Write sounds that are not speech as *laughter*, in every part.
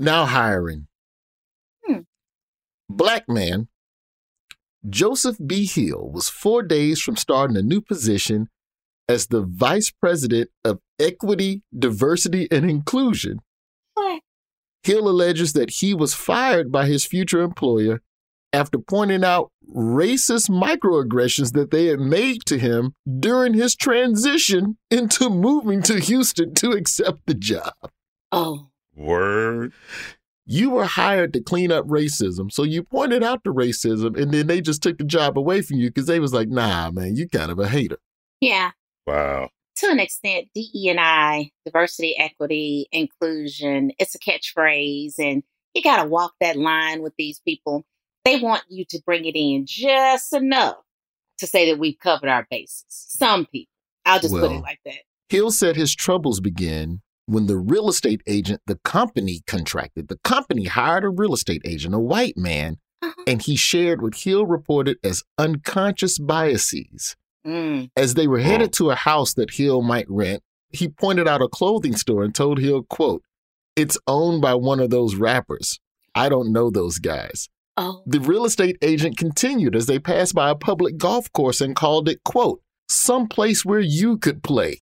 Now hiring. Hmm. Black man Joseph B. Hill was four days from starting a new position as the Vice President of Equity, Diversity, and Inclusion. What? Hill alleges that he was fired by his future employer after pointing out racist microaggressions that they had made to him during his transition into moving to Houston to accept the job. Oh. Word. You were hired to clean up racism, so you pointed out the racism, and then they just took the job away from you because they was like, "Nah, man, you kind of a hater." Yeah. Wow. To an extent, DE and I, diversity, equity, inclusion, it's a catchphrase, and you got to walk that line with these people. They want you to bring it in just enough to say that we've covered our bases. Some people. I'll just put it like that. Hill said his troubles began when the real estate agent the company contracted, the company hired a real estate agent, a white man, Uh-huh. and he shared what Hill reported as unconscious biases. Mm. As they were headed to a house that Hill might rent, he pointed out a clothing store and told Hill, quote, It's owned by one of those rappers. I don't know those guys. Oh. The real estate agent continued as they passed by a public golf course and called it, quote, someplace where you could play,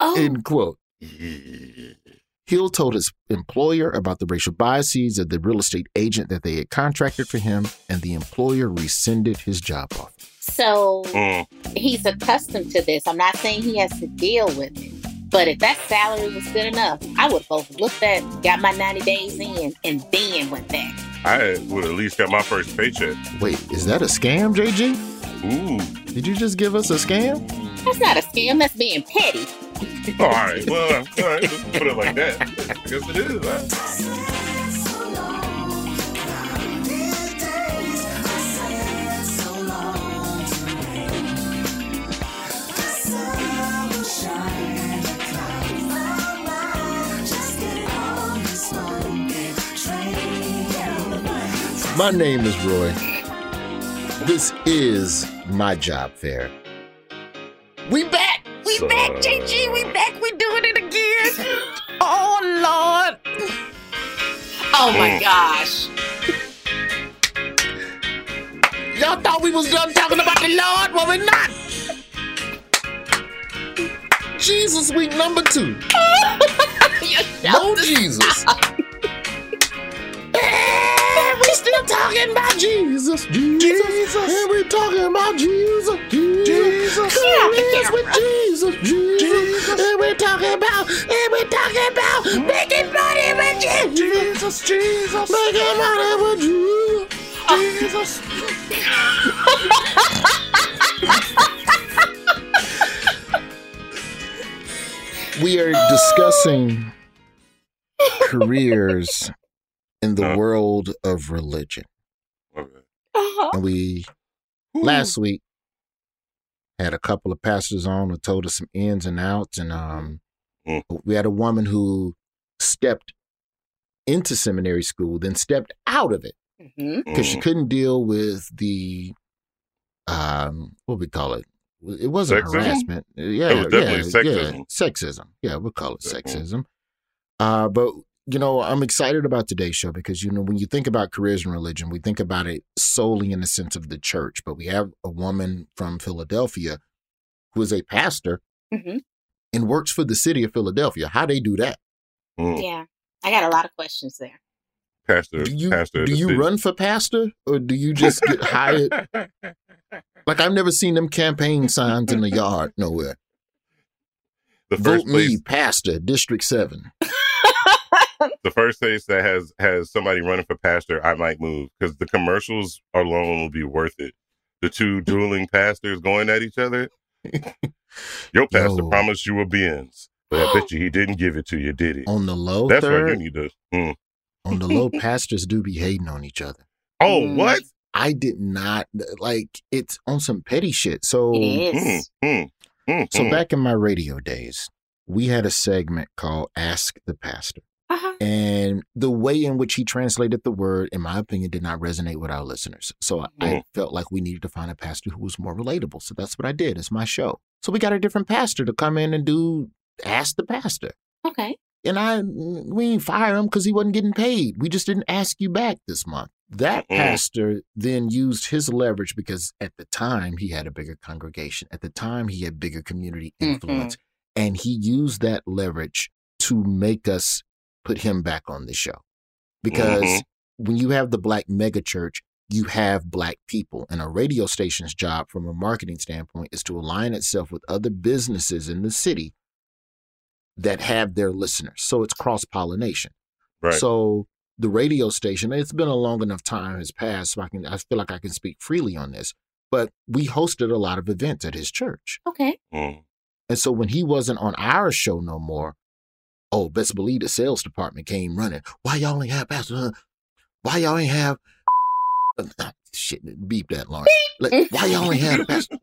Oh. end quote. *laughs* Hill told his employer about the racial biases of the real estate agent that they had contracted for him, and the employer rescinded his job offer. So Mm. he's accustomed to this. I'm not saying he has to deal with it. But if that salary was good enough, I would have both looked at, got my 90 days in, and then went back. I would at least get my first paycheck. Wait, is that a scam, JG? Ooh. Did you just give us a scam? That's not a scam, that's being petty. All right. Well, all right. Put it like that. I guess it is. Huh? My name is Roy. This is my job fair. We back! We So- back, JG! We back! We doing it again! *laughs* Oh Lord! Oh my Mm. gosh. Y'all thought we was done talking about the Lord? Well, we're not. Jesus week number two. *laughs* No Jesus. *laughs* And we still talking about Jesus. Jesus. And we talking about Jesus. Jesus. Jesus with Jesus. Jesus. And we talking about, and we talking about making money with Jesus. Jesus. Jesus. Making money with Jesus. Jesus. we are discussing careers in the Uh. world of religion. Okay. Uh-huh. And we last week had a couple of pastors on who told us some ins and outs and um Mm. we had a woman who stepped into seminary school then stepped out of it because she Mm. couldn't deal with the um what we call it it wasn't Sexism? harassment. Yeah, It was definitely yeah, sexism. yeah, sexism. Yeah, we'll call it Definitely. sexism. Uh, but you know, I'm excited about today's show because you know when you think about careers in religion, we think about it solely in the sense of the church. But we have a woman from Philadelphia who is a pastor hmm and works for the city of Philadelphia. How they do that? Mm. Yeah. I got a lot of questions there. Pastor, Do you pastor. do you city. run for pastor or do you just get hired? *laughs* Like I've never seen them campaign signs in the yard nowhere. the Vote place, me, pastor, District Seven. *laughs* the first place that has has somebody running for pastor, I might move because the commercials alone will be worth it. The two *laughs* dueling pastors going at each other. Your pastor Yo. promised you a Benz, but I bet you he didn't give it to you, did he? On the low, That's third, why you need to. Mm. on the low, *laughs* pastors do be hating on each other. Oh, Mm. what? I did not like it's on some petty shit. So, Mm, mm, mm, so mm. back in my radio days, we had a segment called "Ask the Pastor," Uh-huh. and the way in which he translated the word, in my opinion, did not resonate with our listeners. So I- I felt like we needed to find a pastor who was more relatable. So that's what I did. It's my show. So we got a different pastor to come in and do "Ask the Pastor." Okay. and I we didn't fire him because he wasn't getting paid. We just didn't ask you back this month. That Mm-mm. pastor then used his leverage because at the time he had a bigger congregation. At the time he had bigger community Mhm. influence, and he used that leverage to make us put him back on the show. Because Mhm. when you have the black megachurch, you have black people, and a radio station's job from a marketing standpoint is to align itself with other businesses in the city that have their listeners. So it's cross pollination. Right. So the radio station, it's been a long enough time has passed, so I can I feel like I can speak freely on this. But we hosted a lot of events at his church. Okay. Mm. And so when he wasn't on our show no more, oh, best believe the sales department came running. Why y'all ain't have Pastor? Hunt? Why y'all ain't have *laughs* shit? Beep that, Lawrence. Like, why y'all ain't have Pastor?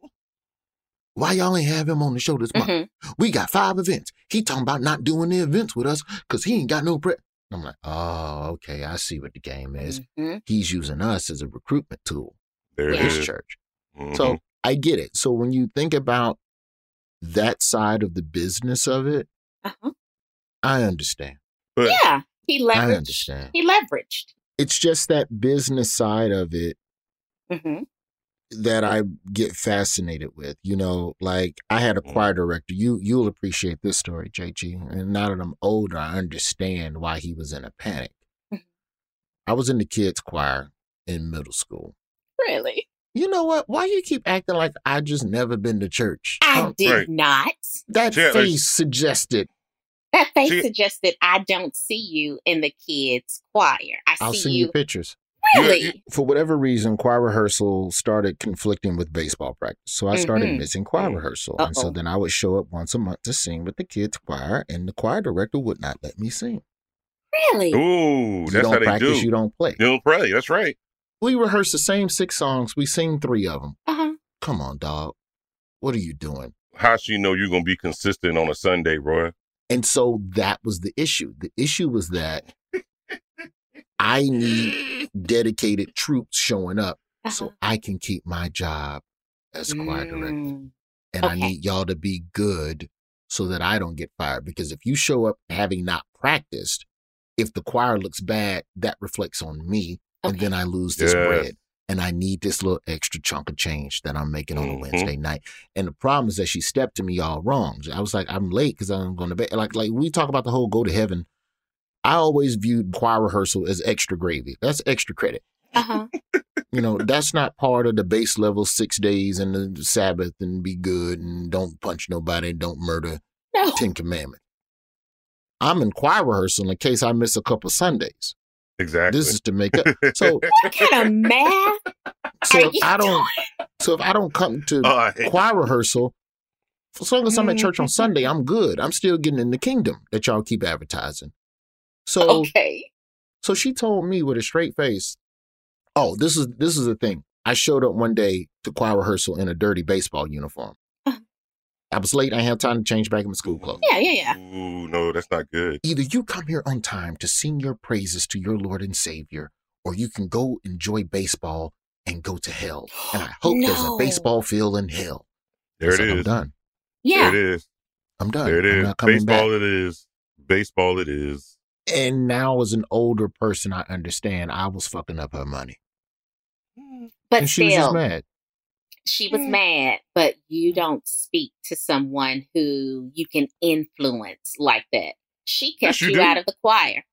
Why y'all ain't have him on the show this month? Mhm. We got five events. He talking about not doing the events with us because he ain't got no pre. I'm like, oh, okay, I see what the game is. Mhm. He's using us as a recruitment tool There for his is. church. Mhm. So I get it. So when you think about that side of the business of it, Uh-huh. I understand. But Yeah. He leveraged. I understand. He leveraged. It's just that business side of it hmm that I get fascinated with. You know, like I had a Mm. choir director. You you'll appreciate this story, JG. And now that I'm older, I understand why he was in a panic. Mhm. I was in the kids choir in middle school. Really? You know what? Why you keep acting like I just never been to church? I Um, did Right. not. that Yeah, face suggested. That face See- suggested I don't see you in the kids' choir. I I'll see send you. you pictures. Really? you- For whatever reason, choir rehearsal started conflicting with baseball practice. So I started Mhm. missing choir Mm. rehearsal. And so then I would show up once a month to sing with the kids' choir, and the choir director would not let me sing. really? Ooh, you that's don't how they practice, do. you don't play. You don't pray. That's right. We rehearse the same six songs. We sing three of them. Uh-huh. Come on, dog. What are you doing? How she know you're gonna be consistent on a Sunday, Roy? And so that was the issue. The issue was that I need dedicated troops showing up so Uh-huh. I can keep my job as choir director. Mm. And I need y'all to be good so that I don't get fired. Because if you show up having not practiced, if the choir looks bad, that reflects on me. And then I lose this Yes. bread. And I need this little extra chunk of change that I'm making on a Mhm. Wednesday night. And the problem is that she stepped to me all wrong. I was like, I'm late because I'm going to bed. Like, like we talk about the whole go to heaven. I always viewed choir rehearsal as extra gravy. That's extra credit. Uh-huh. You know, that's not part of the base level six days and the Sabbath and be good and don't punch nobody and don't murder No. Ten Commandments. I'm in choir rehearsal in case I miss a couple Sundays. Exactly. This is to make up. So, *laughs* What kind of math so are if you I don't, doing? so if I don't come to I hate choir rehearsal, as long as I'm at church on mm-hmm. Sunday, I'm good. I'm still getting in the kingdom that y'all keep advertising. So, Okay. So she told me with a straight face, "Oh, this is this is the thing. I showed up one day to choir rehearsal in a dirty baseball uniform. I was late. I didn't have time to change back in my school clothes. Yeah, yeah, yeah. Ooh, no, that's not good. Either you come here on time to sing your praises to your Lord and Savior, or you can go enjoy baseball and go to hell. And I hope there's a *gasps* baseball field in hell. There It's it like, I'm done. Yeah. There it is. I'm done. There it I'm not coming Baseball back. it is. Baseball it is. And now, as an older person, I understand I was fucking up her money, But and she was just mad. She was mm. mad, but you mm. don't speak to someone who you can influence like that. She kept Yes, you you out of the choir.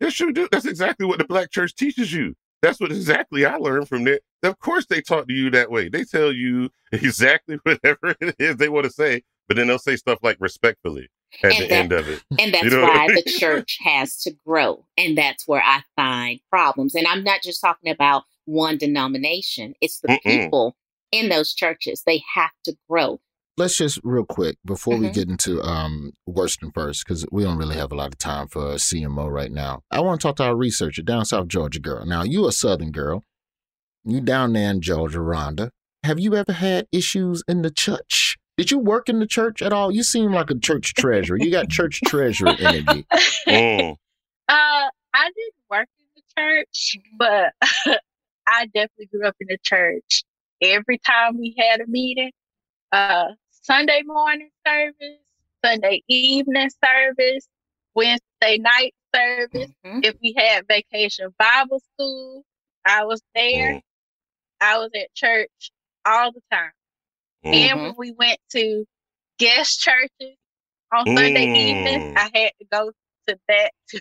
Yes, you do. That's exactly what the black church teaches you. That's what exactly I learned from there. Of course, they talk to you that way. They tell you *laughs* exactly whatever it is they want to say, but then they'll say stuff like respectfully at And the that- end of it. And that's You know what I why the church has to grow. And that's where I find problems. And I'm not just talking about one denomination, it's the Mm-mm. people in those churches. They have to grow. Let's just real quick before we Mhm. get into um Worston first, because we don't really have a lot of time for a CMO right now. I want to talk to our researcher, down South Georgia girl. Now, you a Southern girl. You down there in Georgia, Rhonda. Have you ever had issues in the church? Did you work in the church at all? You seem like a church *laughs* treasurer. You got church treasurer energy. *laughs* Mm. Uh, I didn't work in the church, but *laughs* I definitely grew up in the church. Every time we had a meeting, uh, Sunday morning service, Sunday evening service, Wednesday night service. Mhm. If we had vacation Bible school, I was there. Mm. I was at church all the time. Mm. And when we went to guest churches on Sunday Mm. evenings, I had to go to that too.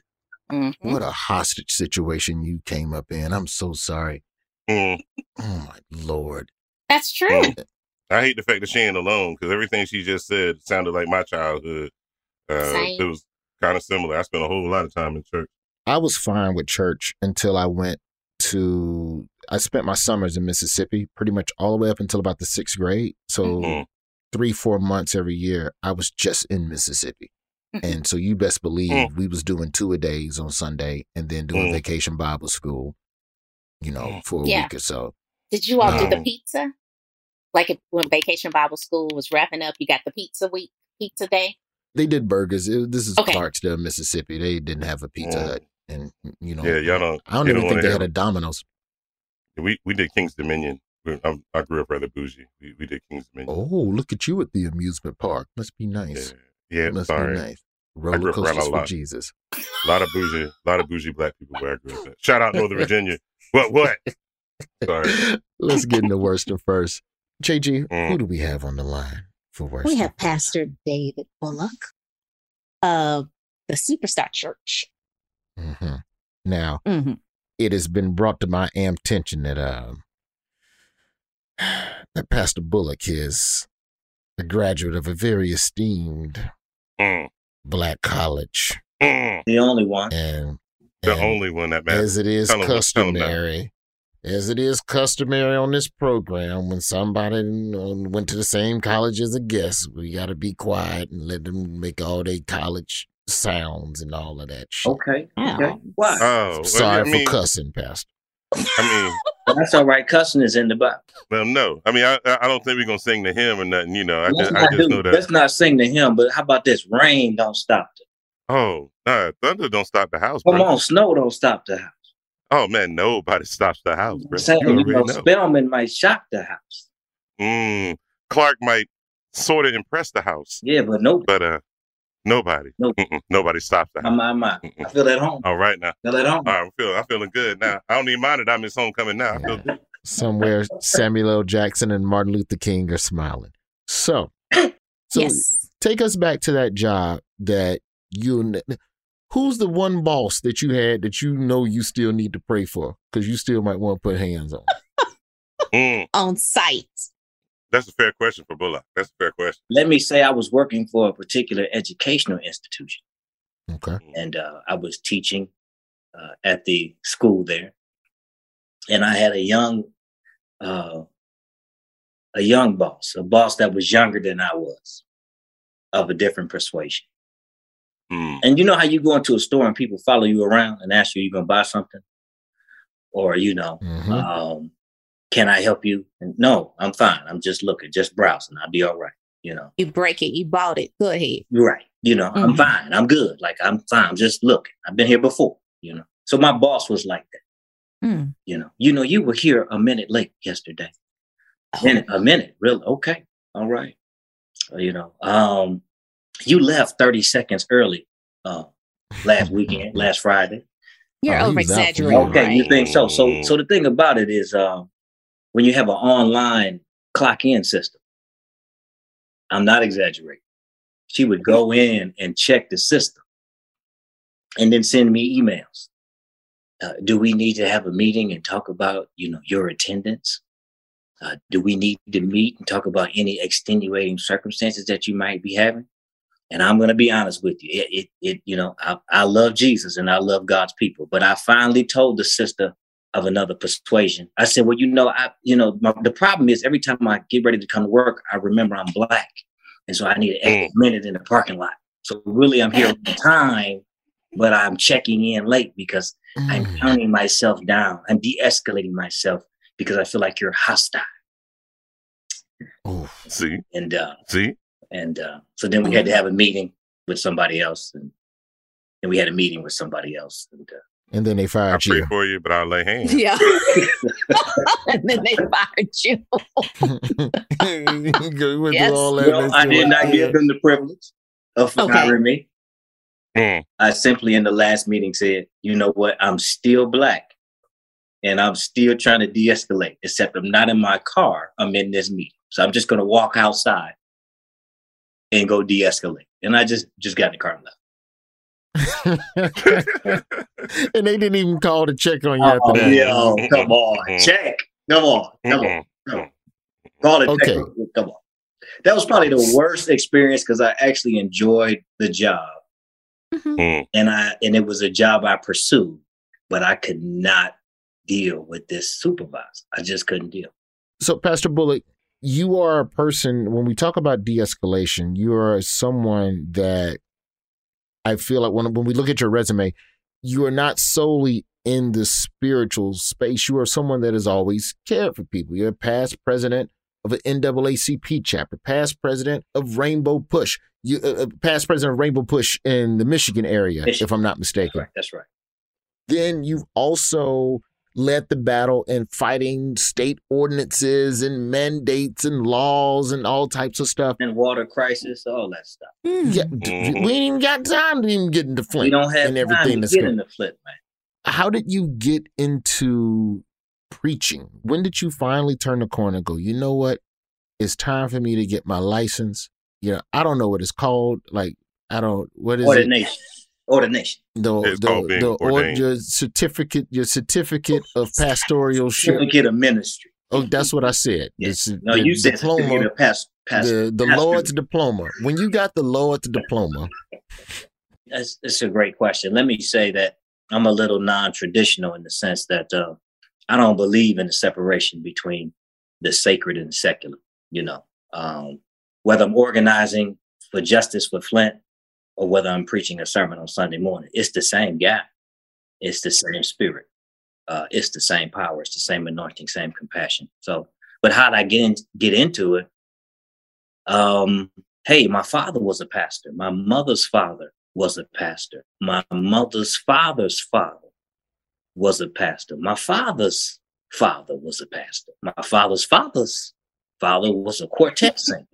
Mhm. What a hostage situation you came up in. I'm so sorry. Mm. Oh my lord. That's true. Mm. I hate the fact that she ain't alone because everything she just said sounded like my childhood. Uh, it was kind of similar. I spent a whole lot of time in church. I was fine with church until I went to I spent my summers in Mississippi pretty much all the way up until about the sixth grade. So Mhm. three, four months every year, I was just in Mississippi. And so you best believe Mm. we was doing two a days on Sunday and then doing Mm. vacation Bible school, you know, for a Yeah. week or so. Did you all do the pizza? Like if, when Vacation Bible School was wrapping up, you got the pizza week, pizza day. They did burgers. It- this is Okay. Clarksdale, Mississippi. They didn't have a Pizza Mm. Hut. And, you know, Yeah, y'all don't. I don't even think wanna they have- had a Domino's. We we did King's Dominion. I'm, I grew up rather bougie. We, we did King's Dominion. Oh, look at you at the amusement park. Must be nice. Yeah, yeah Must sorry. be nice. grew Roller coasters a for lot. Jesus. A lot of bougie, a lot of bougie black people where I grew up at. Shout out Northern *laughs* Virginia. What what? Sorry. Let's get into Worston first. JG, Mm. who do we have on the line for Worston? We have Pastor David Bullock of the Superstar Church. Mm-hmm. Now, Mm-hmm. it has been brought to my am attention that um *sighs* that Pastor Bullock is a graduate of a very esteemed Mm, black college, mm. The only one. and, The and only one that matters. as it is Tell 'em what- tell 'em that. customary, as it is customary on this program, when somebody went to the same college as a guest, we got to be quiet and let them make all their college sounds and all of that shit. Okay. Oh. Okay. Why? Oh, well, Sorry I mean, for cussing, Pastor. I mean, *laughs* That's all right. Cussing is in the Bible. mean, well, no. I mean, I I don't think we're gonna sing to him or nothing. You know, I Let's just, I not, just know that. let's not sing to him, but how about this? Rain don't stop it. Oh, nah, thunder don't stop the house, Come bro. on, snow don't stop the house. Oh man, nobody stops the house, bro. I'm saying, You you know, know. Spelman might shock the house. Mm, Clark might sort of impress the house, Yeah, but no, but uh, nobody, Nope. Nobody stops the house. I'm, I'm, I'm, I feel at home. All right now, Feel at home. all right, I'm feeling, I'm feeling good now. I don't even mind that I'm his homecoming now. I feel good. *laughs* Somewhere Samuel L. Jackson and Martin Luther King are smiling. So, so yes. take us back to that job that you. Who's the one boss that you had that you know you still need to pray for because you still might want to put hands on? *laughs* Mm, On site. that's a fair question for Bullock. That's a fair question. Let me say I was working for a particular educational institution, Okay. and uh, I was teaching uh, at the school there, and I had a young, uh, a young boss, a boss that was younger than I was, of a different persuasion. Mm, And you know how you go into a store and people follow you around and ask you, you gonna buy something? Or, you know, Mhm. um, can I help you? And no, I'm fine. I'm just looking, just browsing. I'll be all right. You know, You break it. You bought it. Go ahead. you're right. You know, I'm Mhm. fine. I'm good. Like I'm fine. I'm just looking. I've been here before, you know. So my boss was like that, Mm. you know. You know, you were here a minute late yesterday. Minute, a minute, really? Okay. All right. You know, um, you left 30 seconds early uh, last *laughs* weekend, last Friday. You're Oh, over he was out for exaggerating. me. Okay, you think so? So, so the thing about it is, um, when you have an online clock in system, I'm not exaggerating. She would go in and check the system, and then send me emails. Uh, do we need to have a meeting and talk about, you know, your attendance? Uh, do we need to meet and talk about any extenuating circumstances that you might be having? And I'm going to be honest with you. It, it, it you know, I, I love Jesus and I love God's people, but I finally told the sister of another persuasion. I said, well, you know, I, you know, my, the problem is every time I get ready to come to work, I remember I'm black, and so I need an extra minute in the parking lot. So really, I'm here on time, but I'm checking in late because I'm Mm. turning myself down. I'm de-escalating myself because I feel like you're hostile. Oh, See, And uh, see, and uh, so then we had to have a meeting with somebody else, and and we had a meeting with somebody else. And, uh, And then they fired I fired pray you. for you, but I'll lay hands. Yeah. and *laughs* *laughs* then they fired you. *laughs* You Yes. through all that. no, I did not give them the privilege of Okay. firing me. Mm. I simply in the last meeting said, you know what, I'm still black and I'm still trying to de-escalate, except I'm not in my car. I'm in this meeting. So I'm just gonna walk outside and go de-escalate. And I just just got in the car and left. *laughs* and they didn't even call to check on you after Oh, that. yo, come on. Check. Come on. Come on. Come on. Call it Okay. check. Come on. That was probably the worst experience because I actually enjoyed the job. Mm. and I and it was a job I pursued, but I could not deal with this supervisor. I just couldn't deal. So, Pastor Bullock, you are a person, when we talk about de escalation, you are someone that I feel like when, when we look at your resume, you are not solely in the spiritual space. You are someone that has always cared for people. You're a past president of an NAACP chapter, past president of Rainbow Push, you uh, uh, past president of Rainbow Push in the Michigan area, Michigan. if I'm not That's mistaken. right. That's right. then you've also led the battle in fighting state ordinances and mandates and laws and all types of stuff. And water crisis, all that stuff. Yeah, Mhm. we ain't even got time to even get into Flint. We don't have and time to get going- in the flip, man. How did you get into preaching? When did you finally turn the corner and go, you know what? It's time for me to get my license. You know, I don't know what it's called. Like, I don't, what is it? Ordination. Ordination. The, It's the, called the, or, your certificate, your certificate of *laughs* pastoral Certificate of ministry. Oh, that's what I said. Yes. This- No, the you said diploma, of past, past, the the pastor. Lord's diploma. When you got the Lord's diploma, That's, that's a great question. Let me say that I'm a little non-traditional in the sense that uh, I don't believe in the separation between the sacred and the secular. You know, um, whether I'm organizing for justice for Flint or whether I'm preaching a sermon on Sunday morning, it's the same guy. It's the same spirit. Uh, it's the same power. It's the same anointing, same compassion. So, but how did I get in, get into it? Um, hey, my father was a pastor. My mother's father was a pastor. My mother's father's father was a pastor. My father's father was a pastor. My father's father's father was a quartet singer.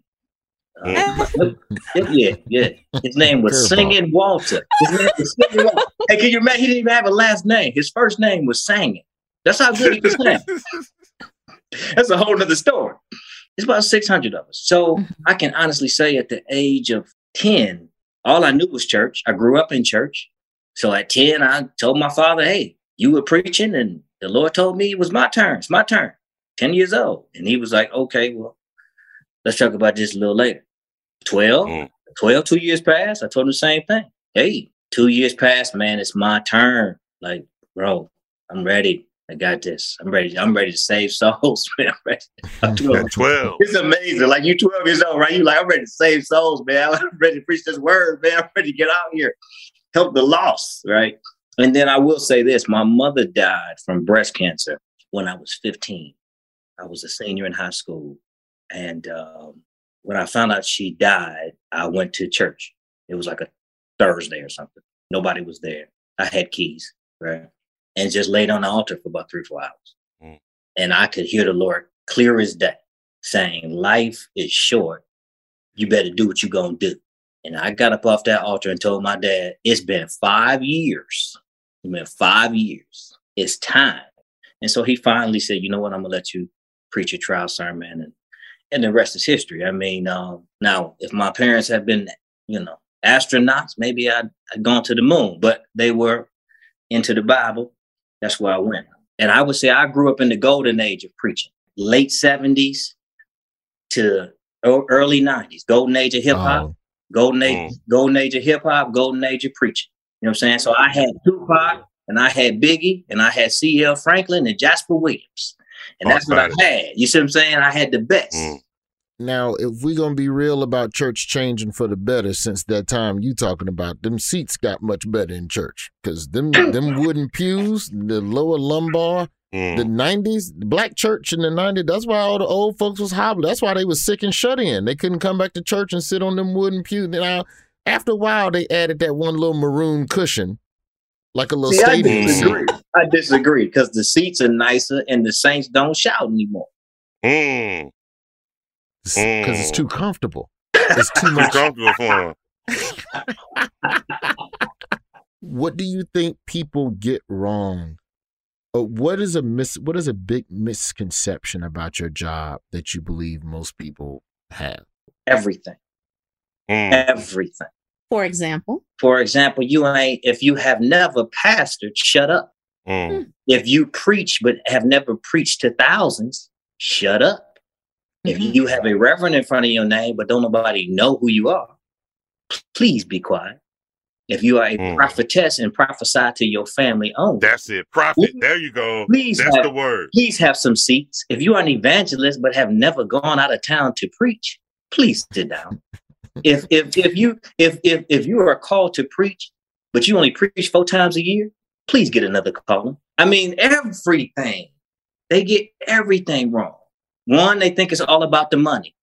*laughs* Yeah, yeah. His name was Curveball. Singing Walter. His name was Singing Walter. Hey, can you imagine? He didn't even have a last name. His first name was Singing. That's how good he was sing. *laughs* That's a whole other story. It's about 600 of us. So mm-hmm. I can honestly say at the age of 10, all I knew was church. I grew up in church. So at 10, I told my father, hey, you were preaching, and the Lord told me it was my turn. It's my turn. 10 years old. And he was like, okay, well, let's talk about this a little later. 12, Mm. 12, two years passed. I told him the same thing. Hey, two years passed, man. It's my turn. Like, bro, I'm ready. I got this. I'm ready. I'm ready to save souls, *laughs* man. I'm ready. I'm 12. *laughs* 12. It's amazing. Like you 12 years old, right? You like, I'm ready to save souls, man. *laughs* I'm ready to preach this word, man. I'm ready to get out here, help the lost, right? And then I will say this: my mother died from breast cancer when I was 15. I was a senior in high school, and um, when I found out she died, I went to church. It was like a Thursday or something. Nobody was there. I had keys, right? And just laid on the altar for about three, four hours. Mm. And I could hear the Lord clear as day saying, Life is short. you better do what you're gonna do. And I got up off that altar and told my dad, it's been five years. It's been five years. It's time. And so he finally said, you know what, I'm gonna let you preach a trial sermon and and the rest is history. I mean, um, now if my parents had been, you know, astronauts, maybe I'd, I'd gone to the moon, but they were into the Bible. That's where I went. And I would say I grew up in the golden age of preaching, late 70s to early 90s, golden age of hip hop, oh. golden age, mm. golden age of hip hop, golden age of preaching. You know what I'm saying? So I had Tupac and I had Biggie and I had C.L. Franklin and Jasper Williams. And that's what I had. You see what I'm saying? I had the best. Mm. Now, if we're gonna be real about church changing for the better since that time you talking about, them seats got much better in church. Cause them *clears throat* them wooden pews, the lower lumbar, mm. the nineties, black church in the nineties, that's why all the old folks was hobbling. That's why they was sick and shut in. They couldn't come back to church and sit on them wooden pews. Now, after a while, they added that one little maroon cushion like a little See, stadium. I disagree. I disagree because the seats are nicer and the Saints don't shout anymore. Mm. Because mm. it's too comfortable. It's too much comfortable for them. *laughs* what do you think people get wrong? Or what is a mis- what is a big misconception about your job that you believe most people have? Everything. Mm. Everything. For example, for example, you ain't if you have never pastored, shut up. Mm. If you preach but have never preached to thousands, shut up. Mm-hmm. If you have a reverend in front of your name but don't nobody know who you are, please be quiet. If you are a mm. prophetess and prophesy to your family only, that's it. Prophet. Please, there you go. Please, that's have, the word. Please have some seats. If you are an evangelist but have never gone out of town to preach, please sit down if if if you if if if you are called to preach, but you only preach four times a year, please get another calling. I mean, everything they get everything wrong. One, they think it's all about the money.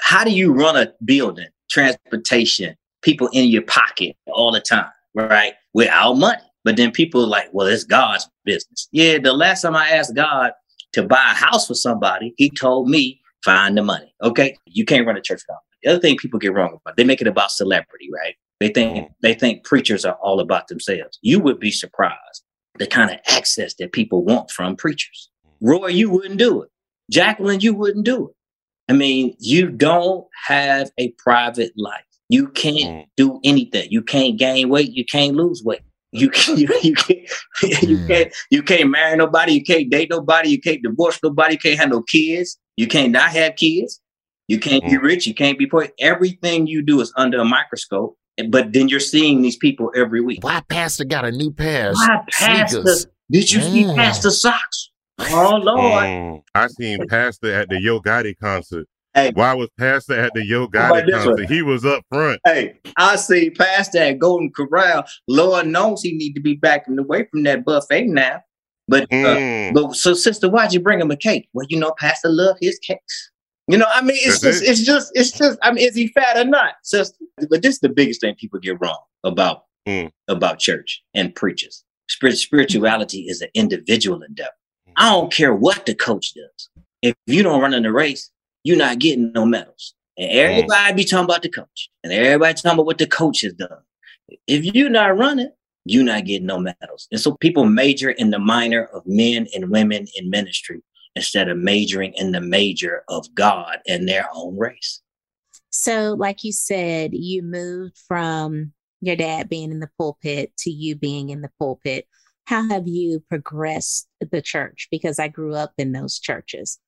How do you run a building, transportation, people in your pocket all the time, right? Without money. But then people are like, well, it's God's business. Yeah, the last time I asked God to buy a house for somebody, he told me, find the money. Okay. You can't run a church without the other thing people get wrong about, they make it about celebrity, right? They think mm. they think preachers are all about themselves. You would be surprised the kind of access that people want from preachers. Roy, you wouldn't do it. Jacqueline, you wouldn't do it. I mean, you don't have a private life. You can't mm. do anything. You can't gain weight. You can't lose weight. You can *laughs* you, you can't you can't you can't marry nobody. You can't date nobody. You can't divorce nobody. You can't have no kids. You can't not have kids. You can't be mm. rich. You can't be poor. Everything you do is under a microscope. But then you're seeing these people every week. Why Pastor got a new pair? Why Pastor? Did you mm. see Pastor socks? Oh Lord! Mm. I seen Pastor at the Yo Gotti concert. Hey, why was Pastor at the Yo Gotti concert? He was up front. Hey, I see Pastor at Golden Corral. Lord knows he need to be backing away from that buffet now. But uh, mm. uh, but so sister, why'd you bring him a cake? Well, you know, Pastor love his cakes. You know, I mean, it's That's just, it. it's just, it's just. I mean, is he fat or not, sister? But this is the biggest thing people get wrong about mm. about church and preachers. Spirit, spirituality is an individual endeavor. Mm. I don't care what the coach does. If you don't run in the race, you're not getting no medals. And mm. everybody mm. be talking about the coach, and everybody talking about what the coach has done. If you're not running, you're not getting no medals. And so people major in the minor of men and women in ministry instead of majoring in the major of God and their own race. So, like you said, you moved from your dad being in the pulpit to you being in the pulpit. How have you progressed the church? Because I grew up in those churches.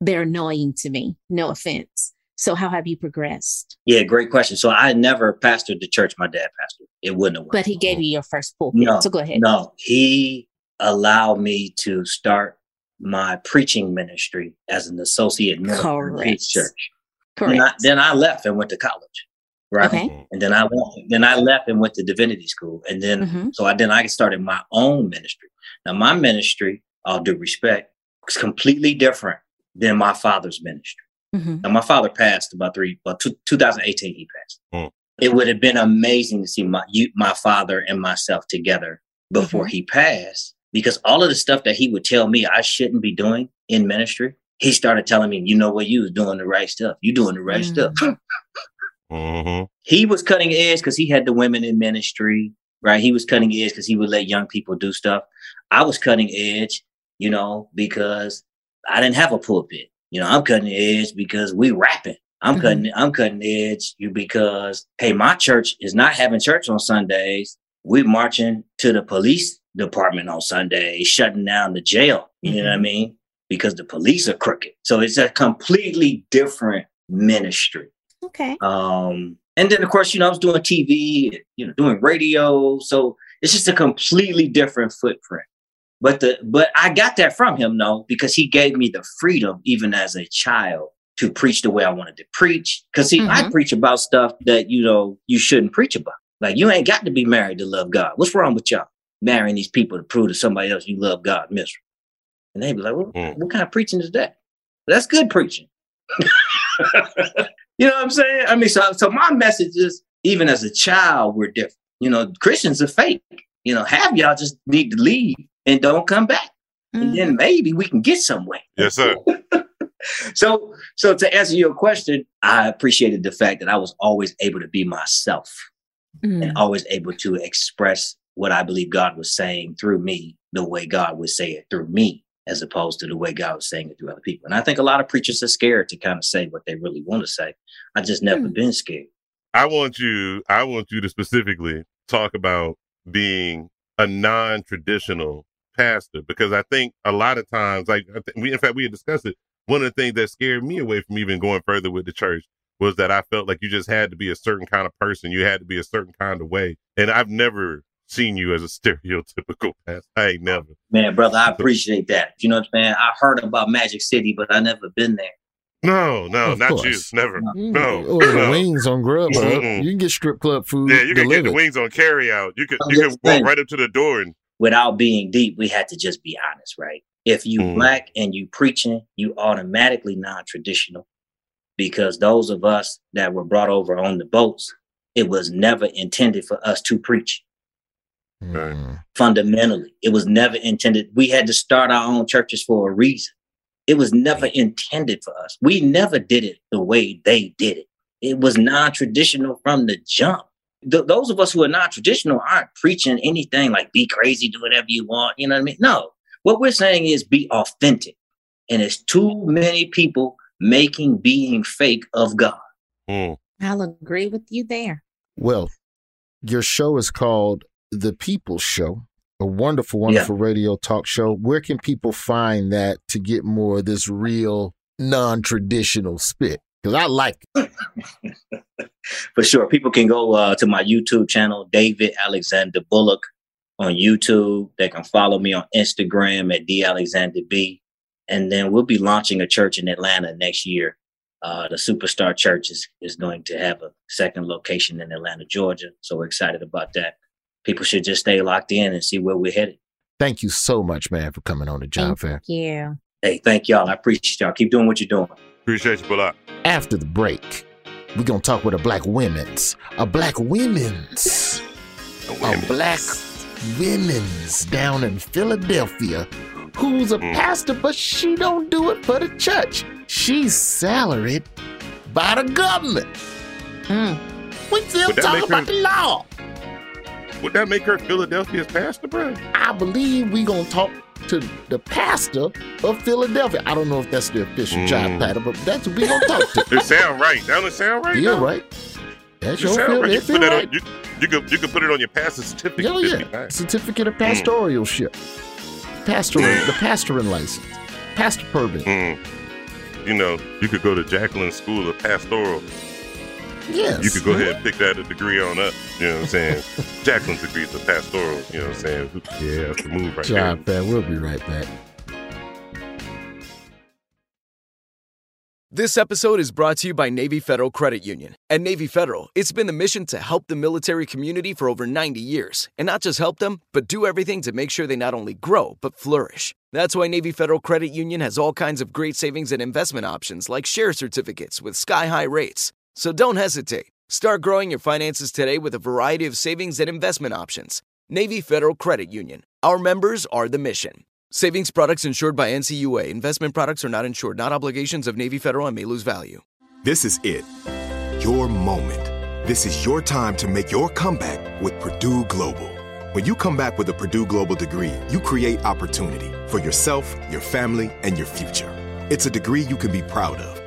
They're annoying to me, no offense. So, how have you progressed? Yeah, great question. So, I never pastored the church my dad pastored. It wouldn't have worked. But he gave you your first pulpit. No, so, go ahead. No, he allowed me to start my preaching ministry as an associate minister in his church. Correct. Then I, then I left and went to college. Right. Okay. And then I went, then I left and went to divinity school. And then mm-hmm. so I then I started my own ministry. Now my ministry, all due respect, is completely different than my father's ministry. Mm-hmm. Now my father passed about three, well, two, 2018 he passed. Mm. It would have been amazing to see my you, my father and myself together before mm-hmm. he passed because all of the stuff that he would tell me I shouldn't be doing in ministry, he started telling me, you know what, you was doing the right stuff. You doing the right mm. stuff. *laughs* Mm-hmm. He was cutting edge because he had the women in ministry, right? He was cutting edge because he would let young people do stuff. I was cutting edge, you know, because I didn't have a pulpit. You know, I'm cutting edge because we rapping. I'm Mhm. cutting I'm cutting edge you because hey, my church is not having church on Sundays. We're marching to the police department on Sunday, shutting down the jail. You know what I mean? Because the police are crooked. So it's a completely different ministry. Okay. Um, and then of course, you know, I was doing TV, you know, doing radio. So it's just a completely different footprint. But the but I got that from him though, because he gave me the freedom, even as a child, to preach the way I wanted to preach. Cause see, I Mhm. preach about stuff that you know you shouldn't preach about. Like you ain't got to be married to love God. What's wrong with y'all? Marrying these people to prove to somebody else you love God miserable. And they be like, well, Mm. what kind of preaching is that? That's good preaching. *laughs* you know what I'm saying? I mean, so so my message is even as a child, we're different. You know, Christians are fake. You know, half y'all just need to leave and don't come back. And Mhm. then maybe we can get somewhere. Yes, sir. *laughs* So so to answer your question, I appreciated the fact that I was always able to be myself Mhm. and always able to express what I believe God was saying through me, the way God would say it through me, as opposed to the way God was saying it through other people. And I think a lot of preachers are scared to kind of say what they really want to say. I just never Hmm. been scared. I want you. I want you to specifically talk about being a non-traditional pastor because I think a lot of times, like I think we, in fact, we had discussed it. One of the things that scared me away from even going further with the church was that I felt like you just had to be a certain kind of person. You had to be a certain kind of way, and I've never seen you as a stereotypical *laughs* pastor. I ain't never. Man, brother, I *laughs* appreciate that. You know what I'm saying? I heard about Magic City, but I never been there. No, no, Of not course. you. Never. You No, can order the no. wings on Grubhub. Mm-mm. You can get strip club food Yeah, you can get the wings on carry out. You could I'm you can walk saying. right up to the door and Without being deep, we had to just be honest, right? If you Mm. black and you preaching, you automatically non-traditional because those of us that were brought over on the boats, it was never intended for us to preach. Mm. fundamentally. It was never intended. We had to start our own churches for a reason. It was never intended for us. We never did it the way they did it. It was non traditional from the jump. Th- those of us who are non traditional aren't preaching anything like be crazy, do whatever you want. You know what I mean? No. What we're saying is be authentic. And it's too many people making being fake of God. Mm. I'll agree with you there. Well, your show is called The People's Show, a wonderful, wonderful radio talk show. Where can people find that to get more of this real non traditional spit? Because I like it. *laughs* for sure. People can go uh, to my YouTube channel, David Alexander Bullock, on YouTube. They can follow me on Instagram at D Alexander B. And then we'll be launching a church in Atlanta next year. Uh, the Superstar Church is, is going to have a second location in Atlanta, Georgia. So we're excited about that. People should just stay locked in and see where we're headed. Thank you so much, man, for coming on the Job Fair. Thank you. Hey, thank y'all. I appreciate y'all. Keep doing what you're doing. Appreciate you, Bullock. After the break, we're going to talk with a black women's, a black women's, a black women's down in Philadelphia who's a Mm. pastor, but she don't do it for the church. She's salaried by the government. Mm. We still Would that talking about her- the law. Would that make her Philadelphia's pastor, bro? I believe we gonna talk to the pastor of Philadelphia. I don't know if that's the official job Mm. title, but that's what we gonna talk to. *laughs* It sound right. That Don't sound right? yeah, though? right. That's You your feel. right. You feel right. on. You, you could you could put it on your pastor certificate. Yeah, yeah. nice. Certificate of Mm. pastoralship. Pastoral, the pastoring license. Pastor permit. Mm. You know, you could go to Jacqueline School of Pastoral. Yes. You could go ahead and pick that a degree on up. You know what I'm saying? *laughs* Jacqueline's degree is a pastoral. You know what I'm saying? Yeah, that's the move right Job fair. We'll be right back. This episode is brought to you by Navy Federal Credit Union. At Navy Federal, it's been the mission to help the military community for over 90 years. And not just help them, but do everything to make sure they not only grow, but flourish. That's why Navy Federal Credit Union has all kinds of great savings and investment options like share certificates with sky high rates. So don't hesitate. Start growing your finances today with a variety of savings and investment options. Navy Federal Credit Union. Our members are the mission. Savings products insured by NCUA. Investment products are not insured, not obligations of Navy Federal and may lose value. This is it. your moment. This is your time to make your comeback with Purdue Global. When you come back with a Purdue Global degree, you create opportunity for yourself, your family, and your future. It's a degree you can be proud of,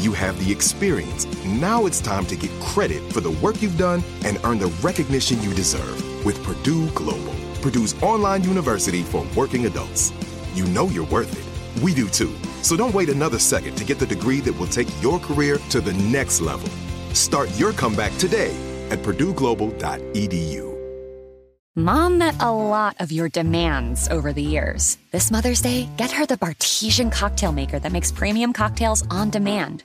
you have the experience. Now it's time to get credit for the work you've done and earn the recognition you deserve with Purdue Global, Purdue's online university for working adults. You know you're worth it. We do too. So don't wait another second to get the degree that will take your career to the next level. Start your comeback today at purdueglobal.edu. Mom met a lot of your demands over the years. This Mother's Day, get her the Bartesian cocktail maker that makes premium cocktails on demand.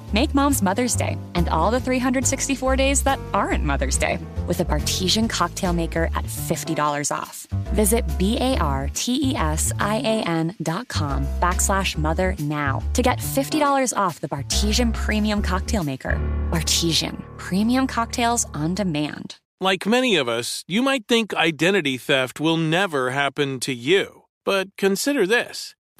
Make mom's Mother's Day and all the 364 days that aren't Mother's Day with a Bartesian cocktail maker at $50 off. Visit B-A-R-T-E-S-I-A-N dot com backslash mother now to get $50 off the Bartesian Premium Cocktail Maker. Bartesian, premium cocktails on demand. Like many of us, you might think identity theft will never happen to you. But consider this.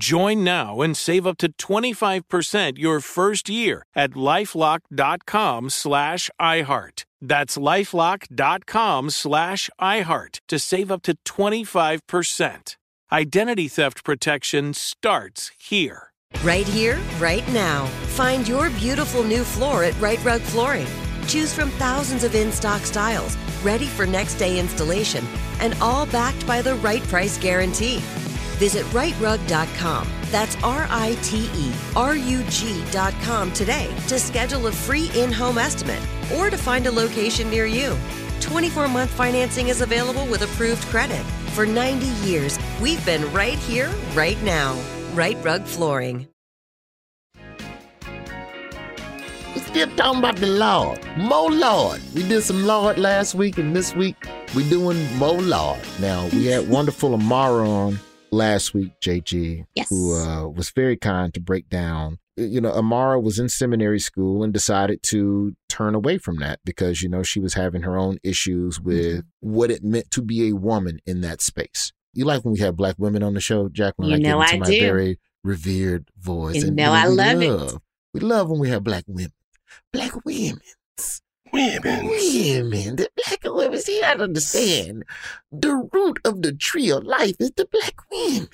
Join now and save up to 25% your first year at lifelock.com slash iHeart. That's lifelock.com slash iHeart to save up to 25%. Identity theft protection starts here. Right here, right now. Find your beautiful new floor at Rite Rug Flooring. Choose from thousands of in stock styles, ready for next day installation, and all backed by the right price guarantee. Visit riterug.com. That's R I T E R U G.com today to schedule a free in home estimate or to find a location near you. 24 month financing is available with approved credit. For 90 years, we've been right here, right now. Rite Rug Flooring. We're still talking about the Lord. Mo Lord. We did some Lord last week, and this week we're doing Mo Lord. Now, we had *laughs* wonderful Amara on last week, JG, Yes. who uh, was very kind to break down. You know, Amara was in seminary school and decided to turn away from that because, you know, she was having her own issues with what it meant to be a woman in that space. You like when we have black women on the show, Jacqueline? You I know I my do. very revered voice. You and know I love it. We love when we have black women. Black women. Women. Women. The black women. See, I understand. The root of the tree of life is the black women.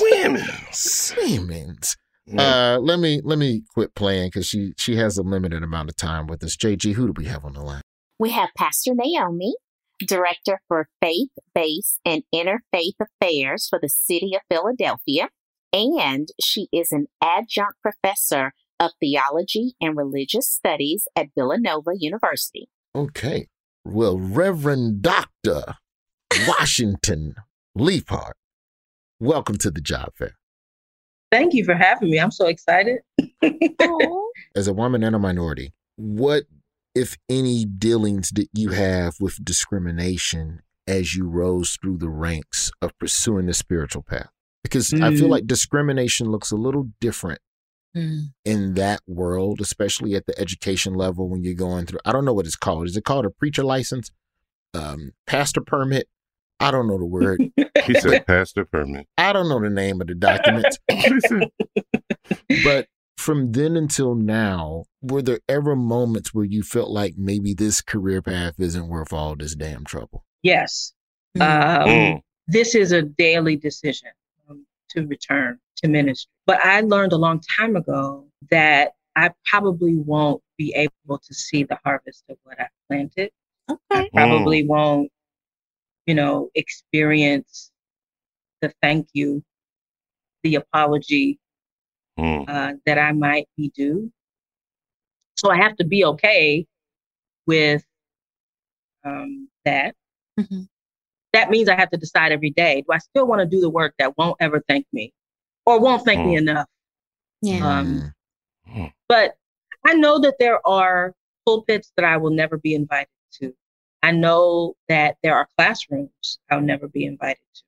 Women's. Women's. Uh, let me let me quit playing because she she has a limited amount of time with us. JG, who do we have on the line? We have Pastor Naomi, Director for Faith Based and Interfaith Affairs for the City of Philadelphia, and she is an adjunct professor of theology and religious studies at Villanova University. Okay. Well, Reverend Doctor Washington Leapheart, welcome to the job fair. Thank you for having me. I'm so excited. *laughs* As a woman and a minority, what, if any, dealings did you have with discrimination as you rose through the ranks of pursuing the spiritual path? Because I feel Mm. like discrimination looks a little different Mm. in that world, especially at the education level when you're going through. I don't know what it's called. Is it called a preacher license, um, pastor permit? I don't know the word. He *laughs* said pastor permit. I don't know the name of the document. *laughs* but from then until now, were there ever moments where you felt like maybe this career path isn't worth all this damn trouble? Yes. Mm. Um, Mm. This is a daily decision um, to return to ministry. But I learned a long time ago that I probably won't be able to see the harvest of what I planted. Okay. Probably won't, you know, experience the thank you, the apology Mm. uh, that I might be due. So I have to be okay with um, that. Mhm. That means I have to decide every day: do I still want to do the work that won't ever thank me, or won't thank me Mm. enough? Yeah. Um, Mm. but I know that there are pulpits that I will never be invited to. I know that there are classrooms I'll never be invited to.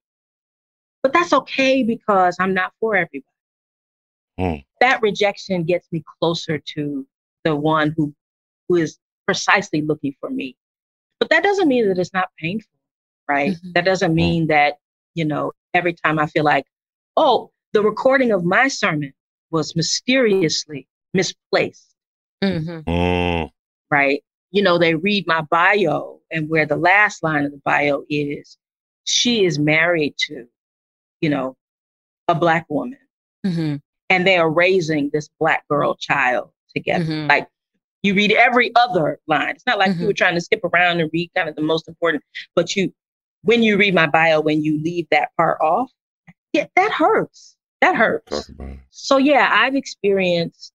But that's okay because I'm not for everybody. Mm. That rejection gets me closer to the one who who is precisely looking for me. But that doesn't mean that it's not painful, right? Mhm. That doesn't mean that, you know, every time I feel like, oh, the recording of my sermon was mysteriously misplaced Mhm. Mm. right? You know, they read my bio and where the last line of the bio is, she is married to, you know, a black woman Mhm. and they are raising this black girl child together. Mhm. Like you read every other line. It's not like you were trying to skip around and read kind of the most important, but you, when you read my bio, when you leave that part off, yeah, that hurts. That hurts. Talk about it. So yeah, I've experienced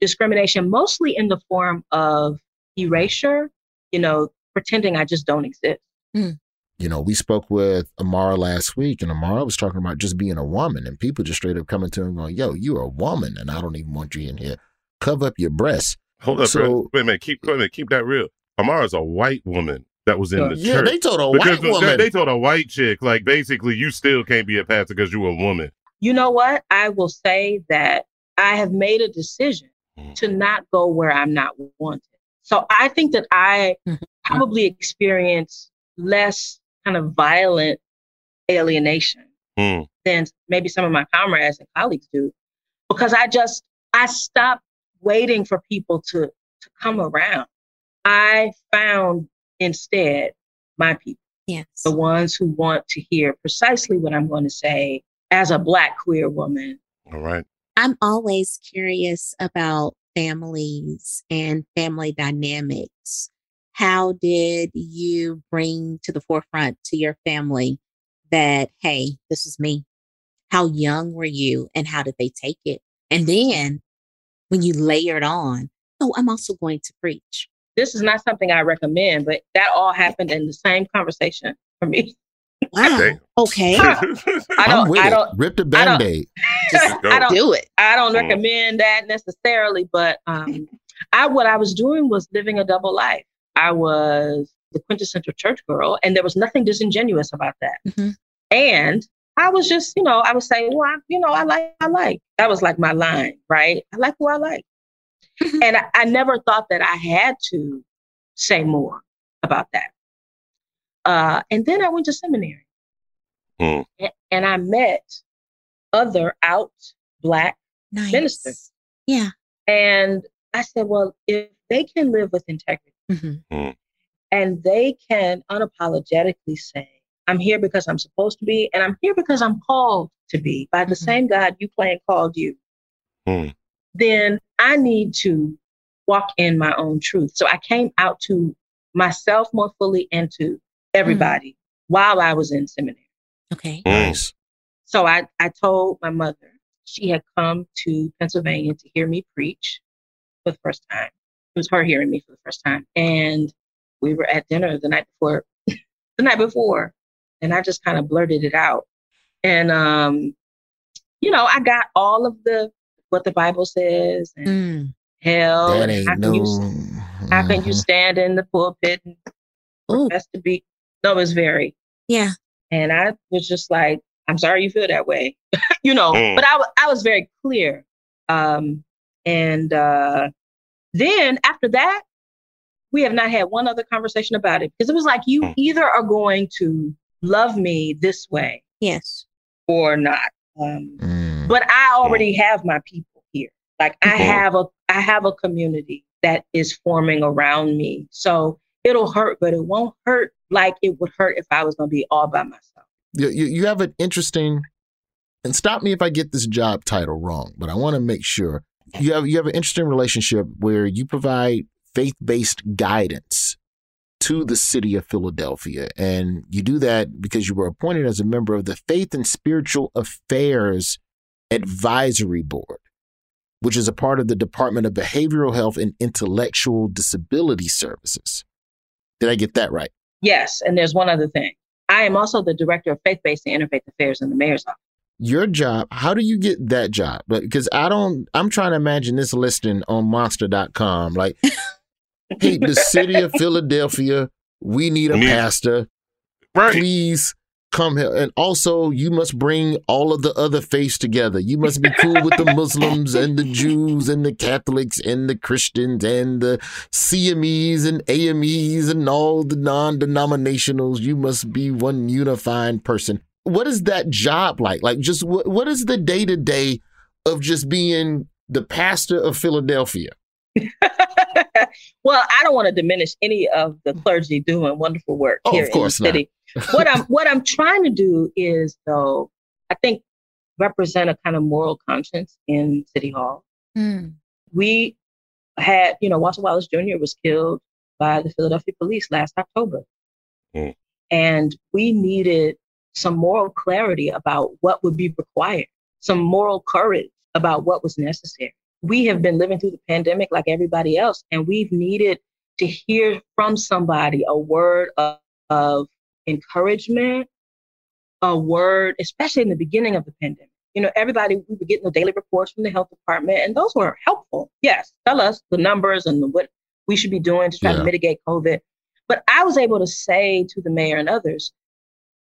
discrimination mostly in the form of erasure, you know, pretending I just don't exist. Mm. You know, we spoke with Amara last week, and Amara was talking about just being a woman, and people just straight up coming to him going, "Yo, you're a woman, and I don't even want you in here. Cover up your breasts." Hold up, So- bro. wait a minute. Keep wait a minute. Keep that real. Amara's a white woman that was in the Yeah, church. they told a Because white they- woman. They, told a white chick like basically you still can't be a pastor because you're a woman. You know what? I will say that I have made a decision Mm. to not go where I'm not wanted. So I think that I Mhm. probably experience less kind of violent alienation Mm. than maybe some of my comrades and colleagues do because I just I stopped waiting for people to to come around. I found instead my people, Yes. the ones who want to hear precisely what I'm going to say as a black queer woman. All right. I'm always curious about families and family dynamics. How did you bring to the forefront to your family that, hey, this is me? How young were you and how did they take it? And then when you layered on, oh, I'm also going to preach. This is not something I recommend, but that all happened in the same conversation for me. Wow. Damn. Okay. I I'm don't with I it. don't Rip the I band-aid. Just. I don't do it. I don't Mm. recommend that necessarily, but um, I what I was doing was living a double life. I was the quintessential church girl, and there was nothing disingenuous about that. Mhm. And I was just, you know, I was saying, well, I, you know, I like, I like. That was like my line, right? I like who I like, Mhm. and I, I never thought that I had to say more about that. Uh, and then I went to seminary, Mm. a- and I met other out black Nice. Minister. Yeah. And I said, well, if they can live with integrity Mhm. and they can unapologetically say, I'm here because I'm supposed to be, and I'm here because I'm called to be by the Mhm. same God you claim called you, Mm. then I need to walk in my own truth. So I came out to myself more fully and to everybody while I was in seminary. Okay. Mm. Nice. So I, I told my mother she had come to Pennsylvania to hear me preach for the first time. It was her hearing me for the first time. And we were at dinner the night before, *laughs* the night before. And I just kind of blurted it out. And, um, you know, I got all of the, what the Bible says and, Mm. hell. That and ain't how can no. you how can you Mhm. stand in the pulpit and profess to be no, was very Yeah. and I was just like, I'm sorry you feel that way. *laughs* you know, Mm. but I I was very clear. Um and uh then after that, we have not had one other conversation about it because it was like you Mm. either are going to love me this way Yes. or not. Um, Mm. but I already have my people here. Like I have a I have a community that is forming around me. So it'll hurt, but it won't hurt like it would hurt if I was going to be all by myself. you, you have an interesting and stop me if I get this job title wrong, but I want to make sure you have you have an interesting relationship where you provide faith-based guidance to the city of Philadelphia and you do that because you were appointed as a member of the Faith and Spiritual Affairs Advisory Board, which is a part of the Department of Behavioral Health and Intellectual Disability Services. Did I get that right? Yes, and there's one other thing. I am also the director of faith-based and interfaith affairs in the mayor's office. your job how do you get that job But- because i don't i'm trying to imagine this listing on monster.com like *laughs* hey the city of philadelphia we need a Need- pastor Right. please come here. And also you must bring all of the other faiths together. You must be cool with the muslims and the jews and the catholics and the christians and the cmes and ames and all the non-denominationals. You must be one unifying person. What is that job like? Like just what, what is the day-to-day of just being the pastor of philadelphia? *laughs* Well, I don't want to diminish any of the clergy doing wonderful work Oh, here in the not. City. what I'm what I'm trying to do is though, I think represent a kind of moral conscience in City Hall. Mm. We had, you know, Walter Wallace Jr. was killed by the Philadelphia police last October. Mm. And we needed some moral clarity about what would be required, some moral courage about what was necessary. We have been living through the pandemic like everybody else, and we've needed to hear from somebody a word of, of encouragement, a word, especially in the beginning of the pandemic. You know, everybody, we were getting the daily reports from the health department, and those were helpful. Yes, tell us the numbers and the, what we should be doing to try Yeah. to mitigate COVID. But I was able to say to the mayor and others,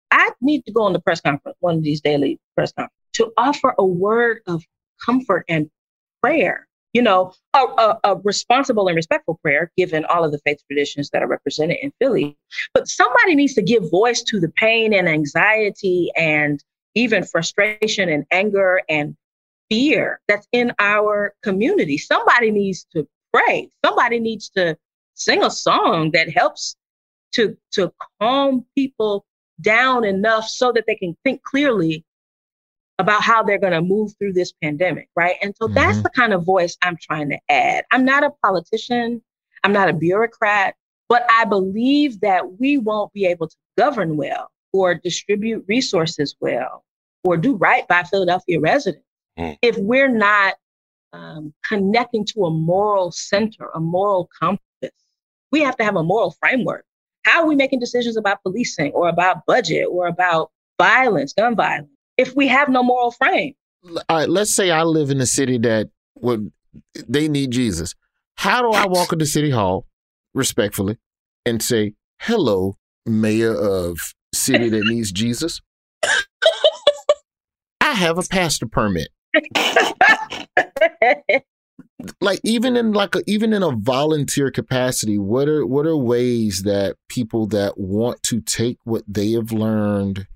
I need to go on the press conference, one of these daily press conferences, to offer a word of comfort and prayer. You know, a, a, a responsible and respectful prayer, given all of the faith traditions that are represented in Philly. But somebody needs to give voice to the pain and anxiety and even frustration and anger and fear that's in our community. Somebody needs to pray. Somebody needs to sing a song that helps to to calm people down enough so that they can think clearly about how they're going to move through this pandemic, right? And so that's Mhm. the kind of voice I'm trying to add. I'm not a politician, I'm not a bureaucrat, but I believe that we won't be able to govern well or distribute resources well or do right by Philadelphia residents Mm. if we're not um, connecting to a moral center, a moral compass. We have to have a moral framework. How are we making decisions about policing or about budget or about violence, gun violence, if we have no moral frame? all right, let's say I live in a city that would they need Jesus. How do I walk into City Hall respectfully and say, "Hello, mayor of city that needs Jesus"? *laughs* I have a pastor permit. Like even in like a, even in a volunteer capacity, what are what are ways that people that want to take what they have learned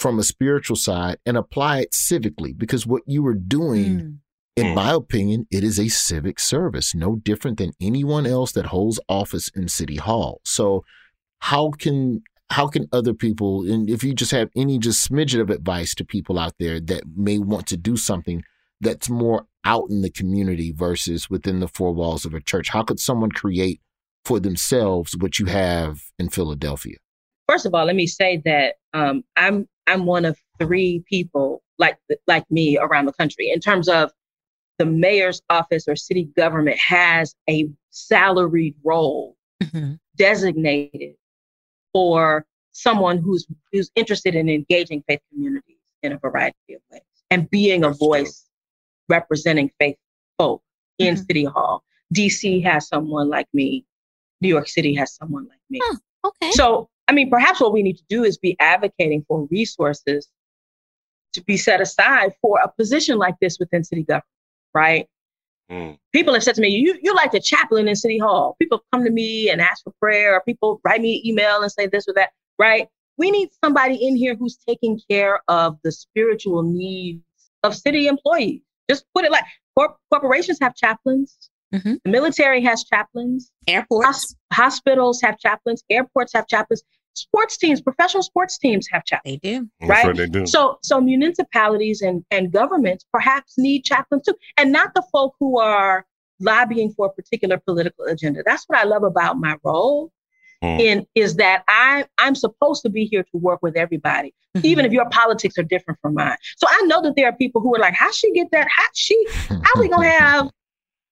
from a spiritual side and apply it civically? Because what you are doing Mm. in my opinion, it is a civic service, no different than anyone else that holds office in City Hall. So, how can how can other people, and if you just have any just smidget of advice to people out there that may want to do something that's more out in the community versus within the four walls of a church, how could someone create for themselves what you have in Philadelphia? First of all, let me say that um, I'm I'm one of three people like like me around the country in terms of the mayor's office or city government has a salaried role Mhm. designated for someone who's who's interested in engaging faith communities in a variety of ways and being a That's true. voice representing faith folk in Mhm. city hall DC has someone like me. New York City has someone like me. Huh, okay. So, I mean, perhaps what we need to do is be advocating for resources to be set aside for a position like this within city government, right? Mm. People have said to me, you, you're like the chaplain in City Hall. People come to me and ask for prayer, or people write me an email and say this or that, right? We need somebody in here who's taking care of the spiritual needs of city employees. Just put it like cor- corporations have chaplains, Mhm. the military has chaplains, Airports. hos- hospitals have chaplains, airports have chaplains, sports teams, professional sports teams have chaplains. They do. That's Right. what they do. So, so municipalities and, and governments perhaps need chaplains too, and not the folk who are lobbying for a particular political agenda. That's what I love about my role. Mm. In is that I I'm supposed to be here to work with everybody, even if your politics are different from mine. So I know that there are people who are like, how she get that? How she? How we gonna have?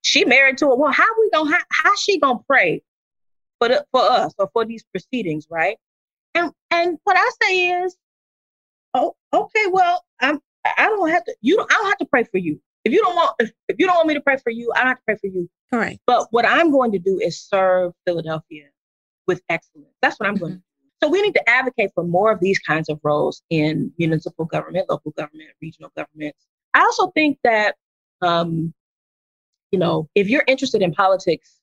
She married to a woman. How we gonna? How, how she gonna pray for the, for us or for these proceedings, right? And and what I say is, oh, okay, well, I'm I don't have to. You don't. I don't have to pray for you. If you don't want, if, if you don't want me to pray for you, I don't have to pray for you. Correct. But what I'm going to do is serve Philadelphia with excellence. That's what I'm going to do. So we need to advocate for more of these kinds of roles in municipal government, local government, regional governments. I also think that, um, you know, if you're interested in politics,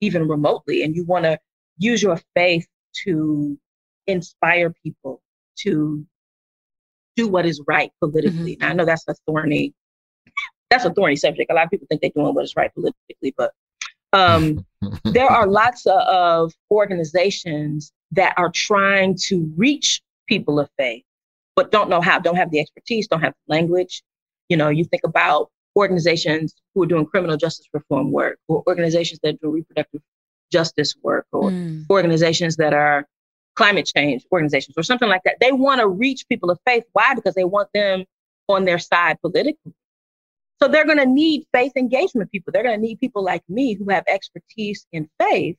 even remotely, and you want to use your faith to inspire people to do what is right politically. Now, I know that's a thorny, that's a thorny subject. A lot of people think they're doing what is right politically, but um, *laughs* there are lots of, of organizations that are trying to reach people of faith, but don't know how, don't have the expertise, don't have the language. You know, you think about organizations who are doing criminal justice reform work, or organizations that do reproductive justice work, or Mm. organizations that are climate change organizations, or something like that. They want to reach people of faith. Why? Because they want them on their side politically. So they're going to need faith engagement people. They're going to need people like me who have expertise in faith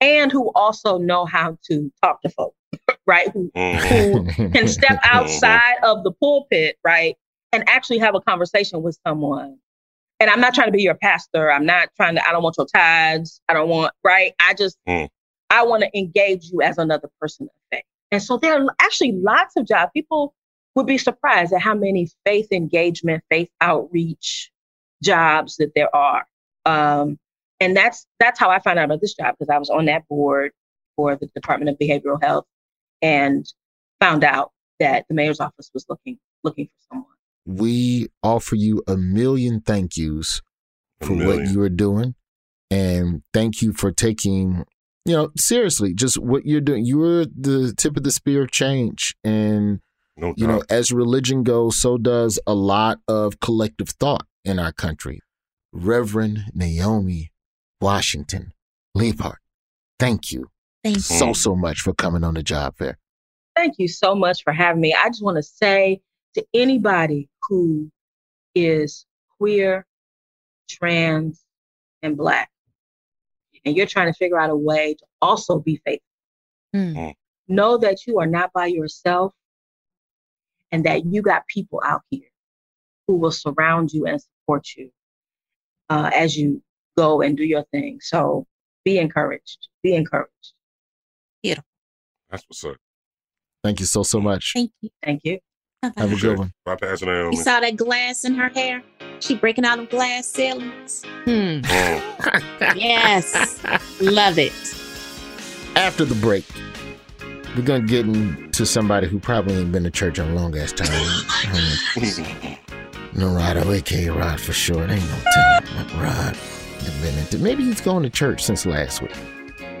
and who also know how to talk to folks, *laughs* right? Who, who can step *laughs* outside of the pulpit, right? And actually have a conversation with someone. And I'm not trying to be your pastor. I'm not trying to, I don't want your tithes. I don't want, right? I just, Mm. I want to engage you as another person of faith. And so there are actually lots of jobs. People would be surprised at how many faith engagement, faith outreach jobs that there are. Um, and that's that's how I found out about this job because I was on that board for the Department of Behavioral Health and found out that the mayor's office was looking looking for someone. we offer you a million thank yous A for what you are doing. And thank you for taking, you know, seriously, just what you're doing. You're the tip of the spear of change. And, No you know, as religion goes, so does a lot of collective thought in our country. Reverend Naomi Washington Leapheart, thank you Thank you. so, so much for coming on the job fair. Thank you so much for having me. I just want to say to anybody who is queer, trans, and black, and you're trying to figure out a way to also be faithful, Mm. know that you are not by yourself and that you got people out here who will surround you and support you uh, as you go and do your thing. So be encouraged. Be encouraged. Beautiful. That's what's up. Thank you so, so much. Thank you. Thank you. Bye-bye. Have a good one. Bye, Pastor Naomi. You saw that glass in her hair? She breaking out of glass ceilings. Hmm. *laughs* Mm. Yes. Love it. After the break, we're gonna get into somebody who probably ain't been to church in a long ass time. Honey. *laughs* no Rod, aka Rod for sure. Ain't no telling Rod been into. Maybe he's going to church since last week.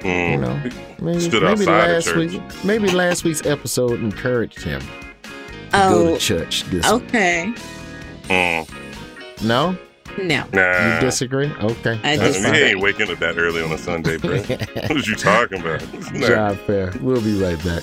You Mm. know, maybe, Stood maybe outside of last church. week, maybe last week's episode encouraged him to go Oh, to church. This week. okay. Mm. No, No. Nah. you disagree? Okay, I He that's fine. ain't waking up that early on a Sunday, bro. *laughs* what are you talking about? Nah. Job fair. We'll be right back.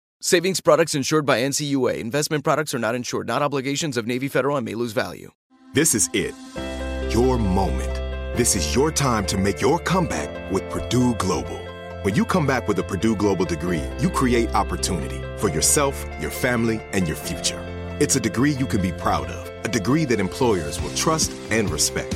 Savings products insured by NCUA. Investment products are not insured, not obligations of Navy Federal and may lose value. This is it. Your moment. This is your time to make your comeback with Purdue Global. When you come back with a Purdue Global degree, you create opportunity for yourself, your family, and your future. It's a degree you can be proud of, a degree that employers will trust and respect.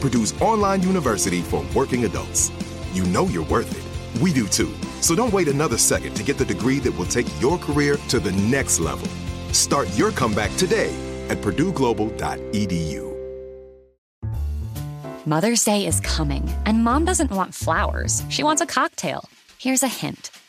Purdue's online university for working adults. You know you're worth it. We do too. So don't wait another second to get the degree that will take your career to the next level. Start your comeback today at purdueglobal.edu. Mother's Day is coming, and mom doesn't want flowers. She wants a cocktail. Here's a hint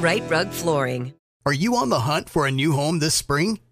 Rite Rug Flooring. Are you on the hunt for a new home this spring,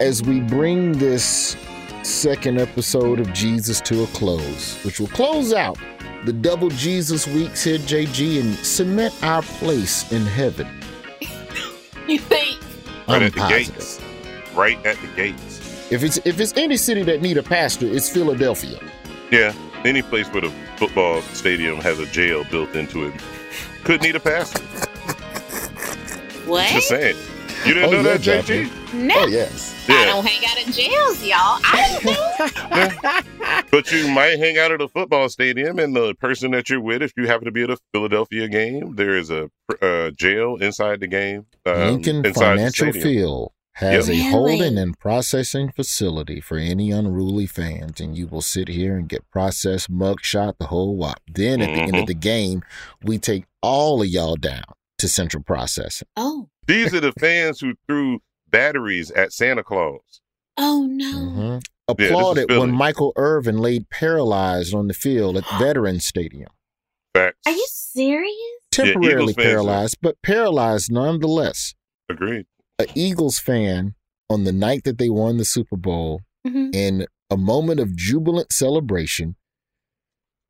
as we bring this second episode of Jesus to a close, which will close out the double Jesus weeks here, JG, and cement our place in heaven. *laughs* You think? Right I'm at the gates. Right at the gates. If it's if it's any city that need a pastor, it's Philadelphia. Yeah. Any place where the football stadium has a jail built into it could need a pastor. What? Just saying. You didn't Oh, know yeah, that, JG? No. Oh yes. I Yeah. don't hang out in jails, y'all. I didn't know. *laughs* But you might hang out at a football stadium, and the person that you're with, if you happen to be at a Philadelphia game, there is a uh, jail inside the game. Um, Lincoln Financial. Field has Yep. a holding and processing facility for any unruly fans, and you will sit here and get processed, mugshot, the whole wop. Then at the end of the game, we take all of y'all down to central processing. Oh. These are the fans who threw batteries at Santa Claus. Oh no. Mhm. Applauded Philly. when Michael Irvin laid paralyzed on the field at *gasps* Veterans Stadium. Facts. Are you serious? Temporarily Eagles fans are- paralyzed, but paralyzed nonetheless. Agreed. A Eagles fan on the night that they won the Super Bowl Mhm. in a moment of jubilant celebration,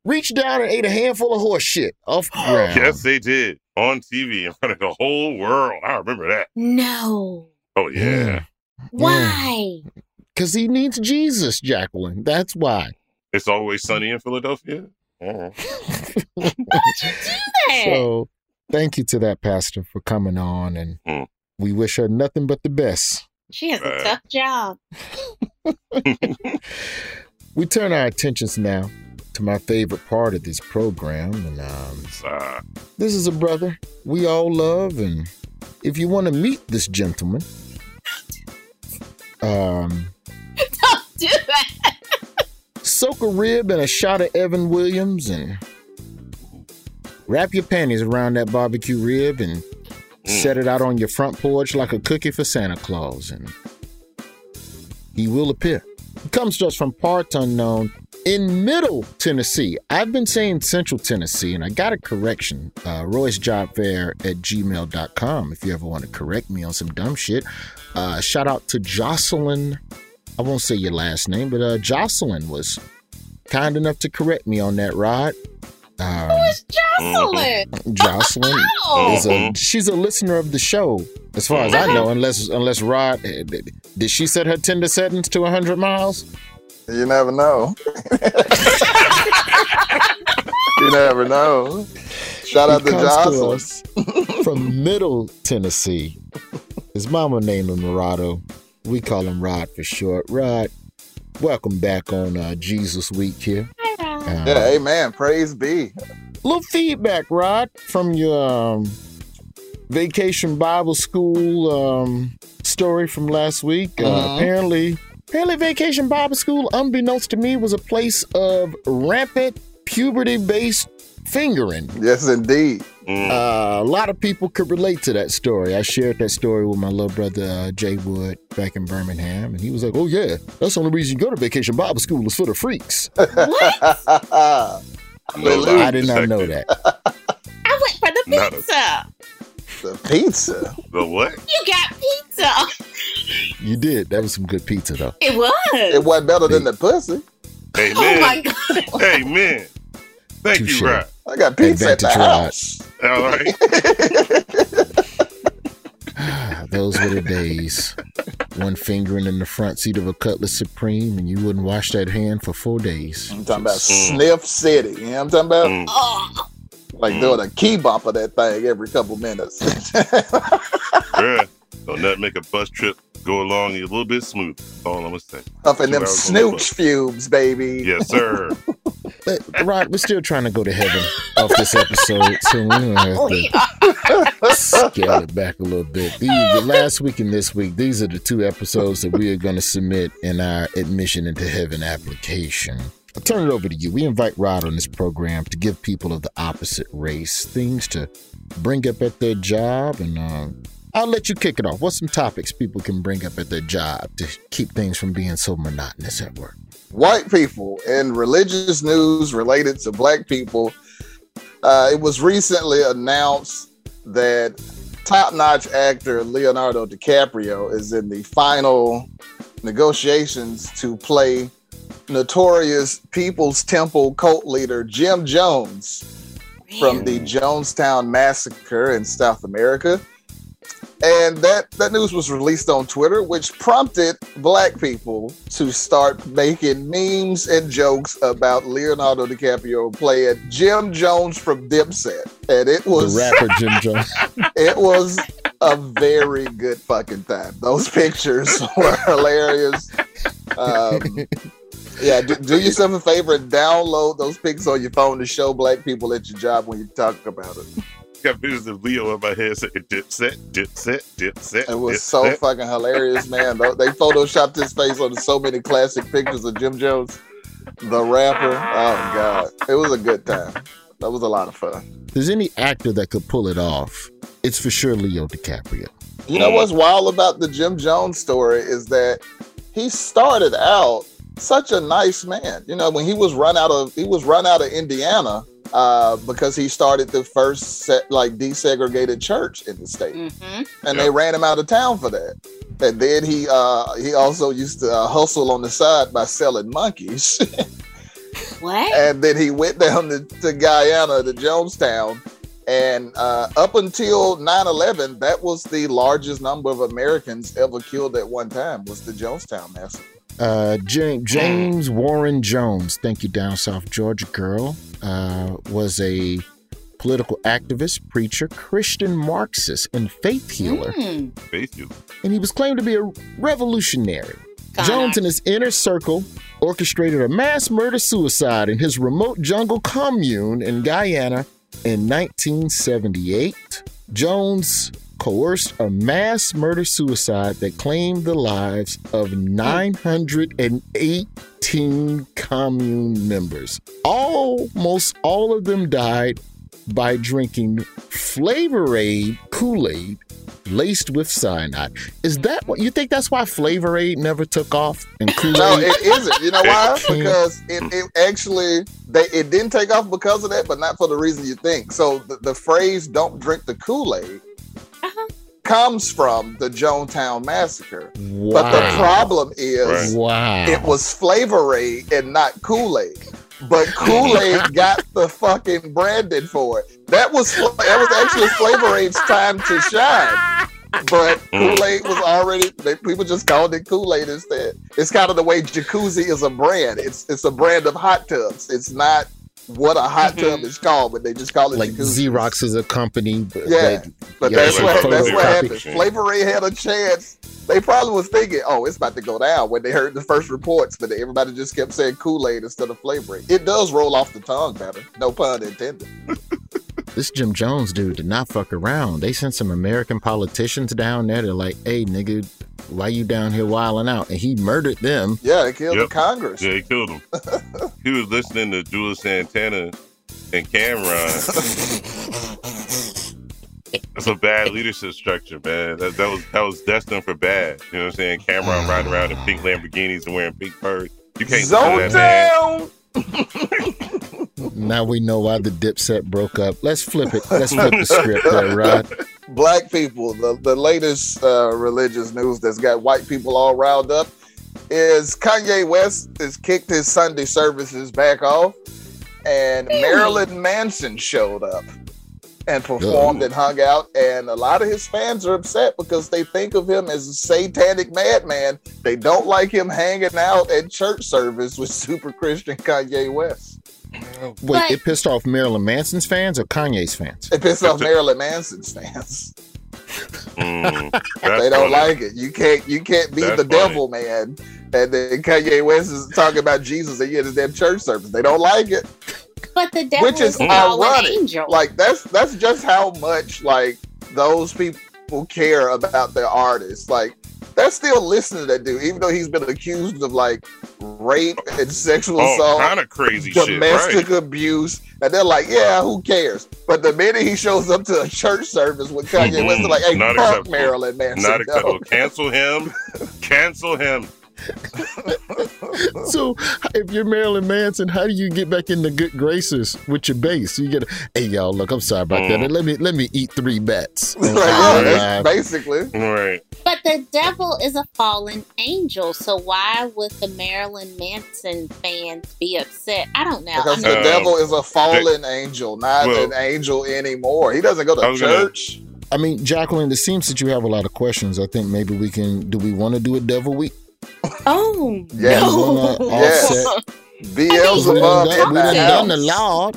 reached down and ate a handful of horse shit off the *gasps* ground. Yes, they did on TV in front of the whole world. I remember that. No. Oh yeah, Why? Because he needs Jesus, Jacqueline. That's why. it's always sunny in Philadelphia. Oh. *laughs* Why'd you do that? So thank you to that pastor for coming on and Hmm. We wish her nothing but the best. She has a tough job. *laughs* We turn our attentions now to my favorite part of this program, and um, this is a brother we all love, and if you want to meet this gentleman, um, *laughs* Don't do that. soak a rib and a shot of Evan Williams and wrap your panties around that barbecue rib and set it out on your front porch like a cookie for Santa Claus, and he will appear. He comes to us from parts unknown in Middle Tennessee. I've been saying Central Tennessee, and I got a correction. Uh, Royce Job Fair at gmail.com if you ever want to correct me on some dumb shit. Uh, shout out to Jocelyn. I won't say your last name, but uh, Jocelyn was kind enough to correct me on that, Rod. Um, Who is Jocelyn? Jocelyn Oh. is a she's a listener of the show, as far as I know. Unless unless Rod eh, did did she set her Tinder settings to hundred miles? You never know. you never know. Shout out to Jocelyn. from Middle Tennessee. His mama named him Rado. We call him Rod for short. Rod, welcome back on uh, Jesus Week here. Uh, Yeah, amen. Praise be. little feedback, Rod, from your um, vacation Bible school um, story from last week. Uh, Mhm. apparently, apparently, vacation Bible school, unbeknownst to me, was a place of rampant puberty-based fingering. Yes, indeed. Uh, a lot of people could relate to that story. I shared that story with my little brother uh, Jay Wood back in Birmingham, and he was like, "Oh yeah, that's the only reason you go to vacation Bible school is for the freaks." *laughs* Hallelujah. I did not know that. I went for the Not a- pizza. The pizza. The what? You got pizza. You did. That was some good pizza, though. It was. It wasn't better than the pussy. Amen. Oh my god. Amen. Thank Touche. you, Rod. I got pizza at the ride. house. *laughs* All right. Those were the days. One fingering in the front seat of a Cutlass Supreme, and you wouldn't wash that hand for four days. I'm talking about Sniff City. You know what I'm talking about? Mm. Oh, Like doing a key bump of that thing every couple minutes. *laughs* yeah. don't that make a bus trip go along a little bit smooth. That's all I'm gonna say. Up in them hours on the snooch fumes, baby. Yes, sir. *laughs* But, Rod, we're still trying to go to heaven off this episode, so we're going to have *laughs* to scale it back a little bit. These, the last week and this week, these are the two episodes that we are going to submit in our admission into heaven application. I'll turn it over to you. We invite Rod on this program to give people of the opposite race things to bring up at their job, and uh, I'll let you kick it off. What's some topics people can bring up at their job to keep things from being so monotonous at work? White people and religious news related to black people. Uh, it was recently announced that top notch actor Leonardo DiCaprio is in the final negotiations to play notorious People's Temple cult leader Jim Jones from the Jonestown massacre in South America. And that, that news was released on Twitter, which prompted black people to start making memes and jokes about Leonardo DiCaprio playing Jim Jones from Dipset. And it was the rapper Jim Jones. *laughs* it was a very good fucking time. Those pictures *laughs* were hilarious. Um, *laughs* yeah, do, do yourself a favor and download those pics on your phone to show black people at your job when you talk about it. Got visions of Leo in my head saying dipset, dipset, dipset. It was dipset. so fucking hilarious, man. They they photoshopped his face on so many classic pictures of Jim Jones, the rapper. Oh god, it was a good time. That was a lot of fun. If there's any actor that could pull it off, it's for sure Leo DiCaprio. You know mm. what's wild about the Jim Jones story is that he started out such a nice man. You know, when he was run out of he was run out of Indiana uh, because he started the first set, like desegregated church in the state, Mhm. and they ran him out of town for that. And then he uh, he also used to uh, hustle on the side by selling monkeys. *laughs* What? and then he went down to, to Guyana, to Jonestown. And uh, up until 9-11, that was the largest number of Americans ever killed at one time was the Jonestown massacre. Uh, James, James Warren Jones, thank you, down South Georgia girl, uh, was a political activist, preacher, Christian Marxist, and faith healer. Hmm. Faith healer. And he was claimed to be a revolutionary. Jones and his inner circle orchestrated a mass murder suicide in his remote jungle commune in Guyana in 1978. Jones coerced a mass murder suicide that claimed the lives of 918 commune members. Almost all of them died by drinking Flavor Aid Kool Aid laced with cyanide. Is that what you think? That's why Flavor Aid never took off and? No, it isn't. You know why? Because it, it actually they it didn't take off because of that, but not for the reason you think. So the, the phrase "Don't drink the Kool Aid" comes from the Jonestown massacre. But the problem is, Wow. it was Flavor Aid and not Kool Aid. But *laughs* Kool Aid got the fucking branding for it. That was that was actually Flavor Aid's time to shine. But mm. Kool Aid was already they, people just called it Kool Aid instead. It's kind of the way Jacuzzi is a brand. It's it's a brand of hot tubs. It's not what a hot tub mm-hmm. is called, but they just call it like Jacuzzi. Xerox is a company. But Yeah, but yeah, that's what that's what happened. Flavor Aid had a chance. They probably was thinking, "Oh, it's about to go down." When they heard the first reports, but everybody just kept saying Kool Aid instead of Flavor Aid. It does roll off the tongue better. No pun intended. *laughs* This Jim Jones dude did not fuck around. They sent some American politicians down there. They're like, "Hey, nigga, why you down here wilding out?" And he murdered them. Yeah, he killed Yep. the Congress. Yeah, he killed them. *laughs* he was listening to Juelz Santana and Cam'ron. That's a bad leadership structure, man. That, that was that was destined for bad. You know what I'm saying? Cam'ron riding around in pink Lamborghinis and wearing pink furs. You can't Zone listen to that down. *laughs* Now we know why the Dipset broke up. Let's flip it. Let's flip the script there, Rod. *laughs* Black people, the, the latest uh, religious news that's got white people all riled up is Kanye West has kicked his Sunday services back off, and Marilyn Manson showed up and performed Oh. and hung out. And a lot of his fans are upset because they think of him as a satanic madman. They don't like him hanging out at church service with *laughs* super Christian Kanye West. Wait, it pissed off Marilyn Manson's fans or Kanye's fans? It pissed off Marilyn Manson's fans. Mm, *laughs* they don't like it. You can't you can't be That's the funny. devil, man. And then Kanye West is talking about Jesus and yet his damn church service. They don't like it. But the devil Which is is all an ironic. angel. Like that's that's just how much like those people care about their artists. Like they're still listening to that dude, even though he's been accused of like rape and sexual All assault, kind of crazy shit, domestic right? abuse, and they're like, "Yeah, who cares?" But the minute he shows up to a church service with Kanye West, they're like, mm-hmm. "Hey, Not fuck acceptable. Marilyn Manson." Not *laughs* no." acceptable. Oh, cancel him. Cancel him. *laughs* So, if you're Marilyn Manson, how do you get back into good graces with your base? You get, hey y'all, look, I'm sorry about that. Mm. Let me let me eat three bets. *laughs* Like, yeah, basically. Right. But the devil is a fallen angel, so why would the Marilyn Manson fans be upset? I don't know. Because I the mean, devil is a uh, fallen angel, not Well- an angel anymore. He doesn't go I to was gonna- church. I mean, Jacqueline, it seems that you have a lot of questions. I think maybe we can. Do we want to do a devil week? Oh, Yes. We wanna Yes. Beelzebub we done, in done, we the done done the house. Lord.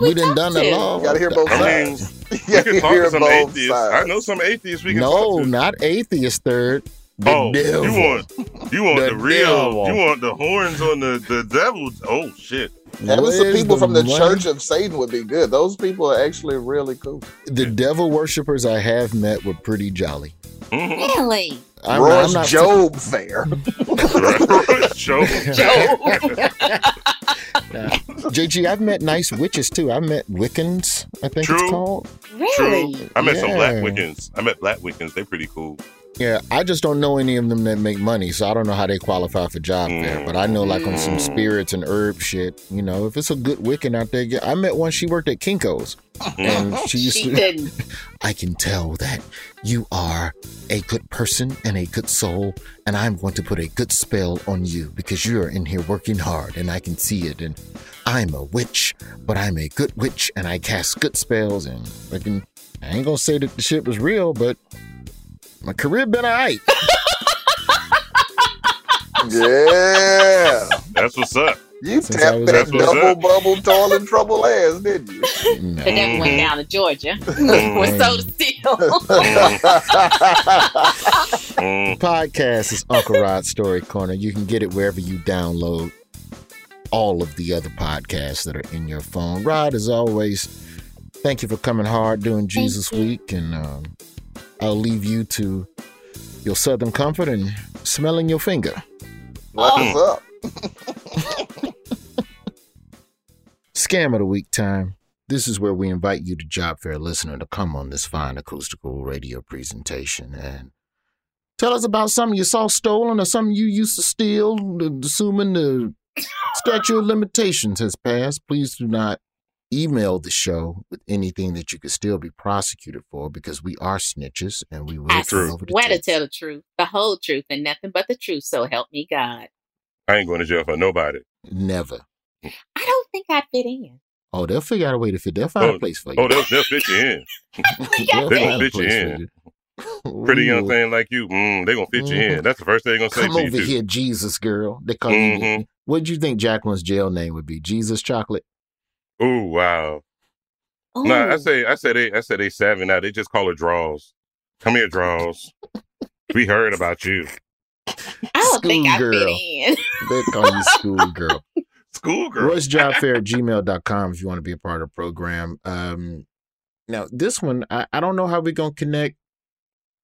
we done done the Lord. Gotta hear both I mean, sides. we *laughs* can talk hear to some both atheists. sides. I know some atheists we can No, talk to. No, not atheist third. The oh, devil. you want you want the, The real? devil. You want the horns on the the devil? Oh shit! Having some Where's people from the money? Church of Satan would be good. Those people are actually really cool. The devil worshippers I have met were pretty jolly. Mm-hmm. really? I'm, Roy's I'm not Job *laughs* fair. Joe. *laughs* JG, *laughs* I've met nice witches too. I've met Wiccans, I think True. it's called. Really? True. I met some black Wiccans. I met black Wiccans. They're pretty cool. Yeah, I just don't know any of them that make money, so I don't know how they qualify for job there. But I know, like on some mm. spirits and herb shit, you know, if it's a good Wiccan out there, yeah, I met one. She worked at Kinko's, and *laughs* she used She to. didn't. *laughs* I can tell that you are a good person and a good soul, and I'm going to put a good spell on you because you're in here working hard, and I can see it. And I'm a witch, but I'm a good witch, and I cast good spells. And I can, I ain't gonna say that the shit was real, but my career been alright. *laughs* Yeah. That's what's up. You Since tapped was that up there. double bubble toilet trouble ass, didn't you? But that went down to Georgia *laughs* Mm-hmm. with soda still. *laughs* Podcast is Uncle Rod's Story Corner. You can get it wherever you download all of the other podcasts that are in your phone. Rod, as always, thank you for coming hard during Jesus Week, and um, I'll leave you to your Southern comfort and smelling your finger. What's hmm. up? *laughs* Scam of the week time. This is where we invite you, the job fair listener, to come on this fine acoustical radio presentation and tell us about something you saw stolen or something you used to steal, assuming the statute of limitations has passed. Please do not email the show with anything that you could still be prosecuted for because we are snitches and we will I turn over the swear to tell the truth, the whole truth, and nothing but the truth. So help me God. I ain't going to jail for nobody. Never. I don't think I fit in. Oh, they'll figure out a way to fit. They'll find Oh, a place for you. Oh, they'll, they'll fit you in. *laughs* *laughs* They'll They're gonna fit you place for in. *laughs* Pretty young thing like you, mm, they gonna fit you in. That's the first thing they're gonna say Come to you. over too. here, Jesus girl. They call Mhm. you. What do you think Jacqueline's jail name would be? Jesus Chocolate. Ooh, wow. Nah, I say, I said they, I say they savvy now. They just call it draws. Come here, draws. we heard about you. *laughs* I don't think I fit Schoolgirl. in. They call you schoolgirl. *laughs* Schoolgirl. RoysJobFair at gmail.com if you want to be a part of the program. Um, now, this one, I, I don't know how we're going to connect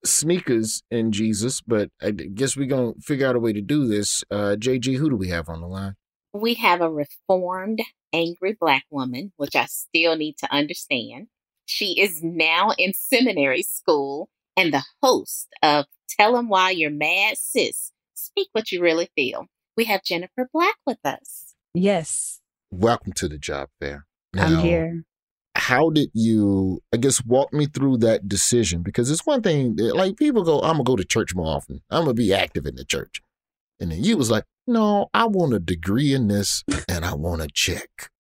sneakers and Jesus, but I guess we're going to figure out a way to do this. Uh, JG, who do we have on the line? We have a reformed, angry black woman, which I still need to understand. She is now in seminary school and the host of Tell Them Why You're Mad, Sis. Speak what you really feel. We have Jennifer Black with us. Yes, Welcome to the job fair. I'm here. how did you i guess walk me through that decision because it's one thing that, like people go i'm gonna go to church more often i'm gonna be active in the church and then you was like no i want a degree in this and i want a check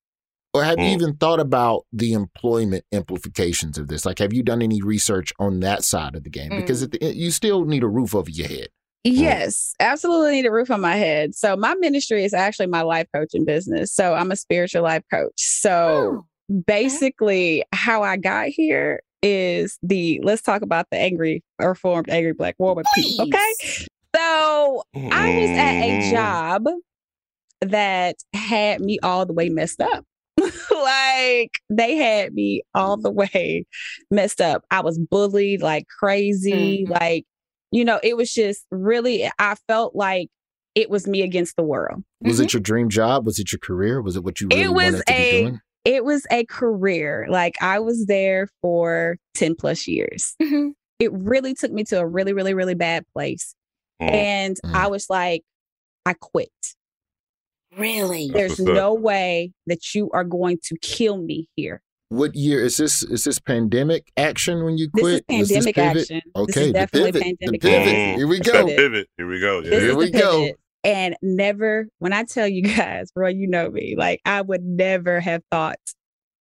or have you Mm. even thought about the employment implications of this like have you done any research on that side of the game because at the, end, you still need a roof over your head Yes, absolutely need a roof on my head. So my ministry is actually my life coaching business. So I'm a spiritual life coach. So basically how I got here is the let's talk about the angry reformed angry black woman piece. Okay. So I was at a job that had me all the way messed up. *laughs* like they had me all the way messed up. I was bullied like crazy. Like, you know, it was just really, I felt like it was me against the world. was it your dream job was it your career was it what you really Mm-hmm. it was wanted to be a doing it was a career like i was there for 10 plus years Mm-hmm. it really took me to a really really really bad place Mm. and mm. i was like i quit Really? there's no way that you are going to kill me here What year is this? Is this pandemic action when you This is quit? Was pandemic pivot? action. This is Okay, the definitely pivot. pandemic the pivot. action. Mm. Here we go. that pivot. Here we go. Yeah. This Here is we go. And never, when I tell you *laughs* guys, bro, you know me, like I would never have thought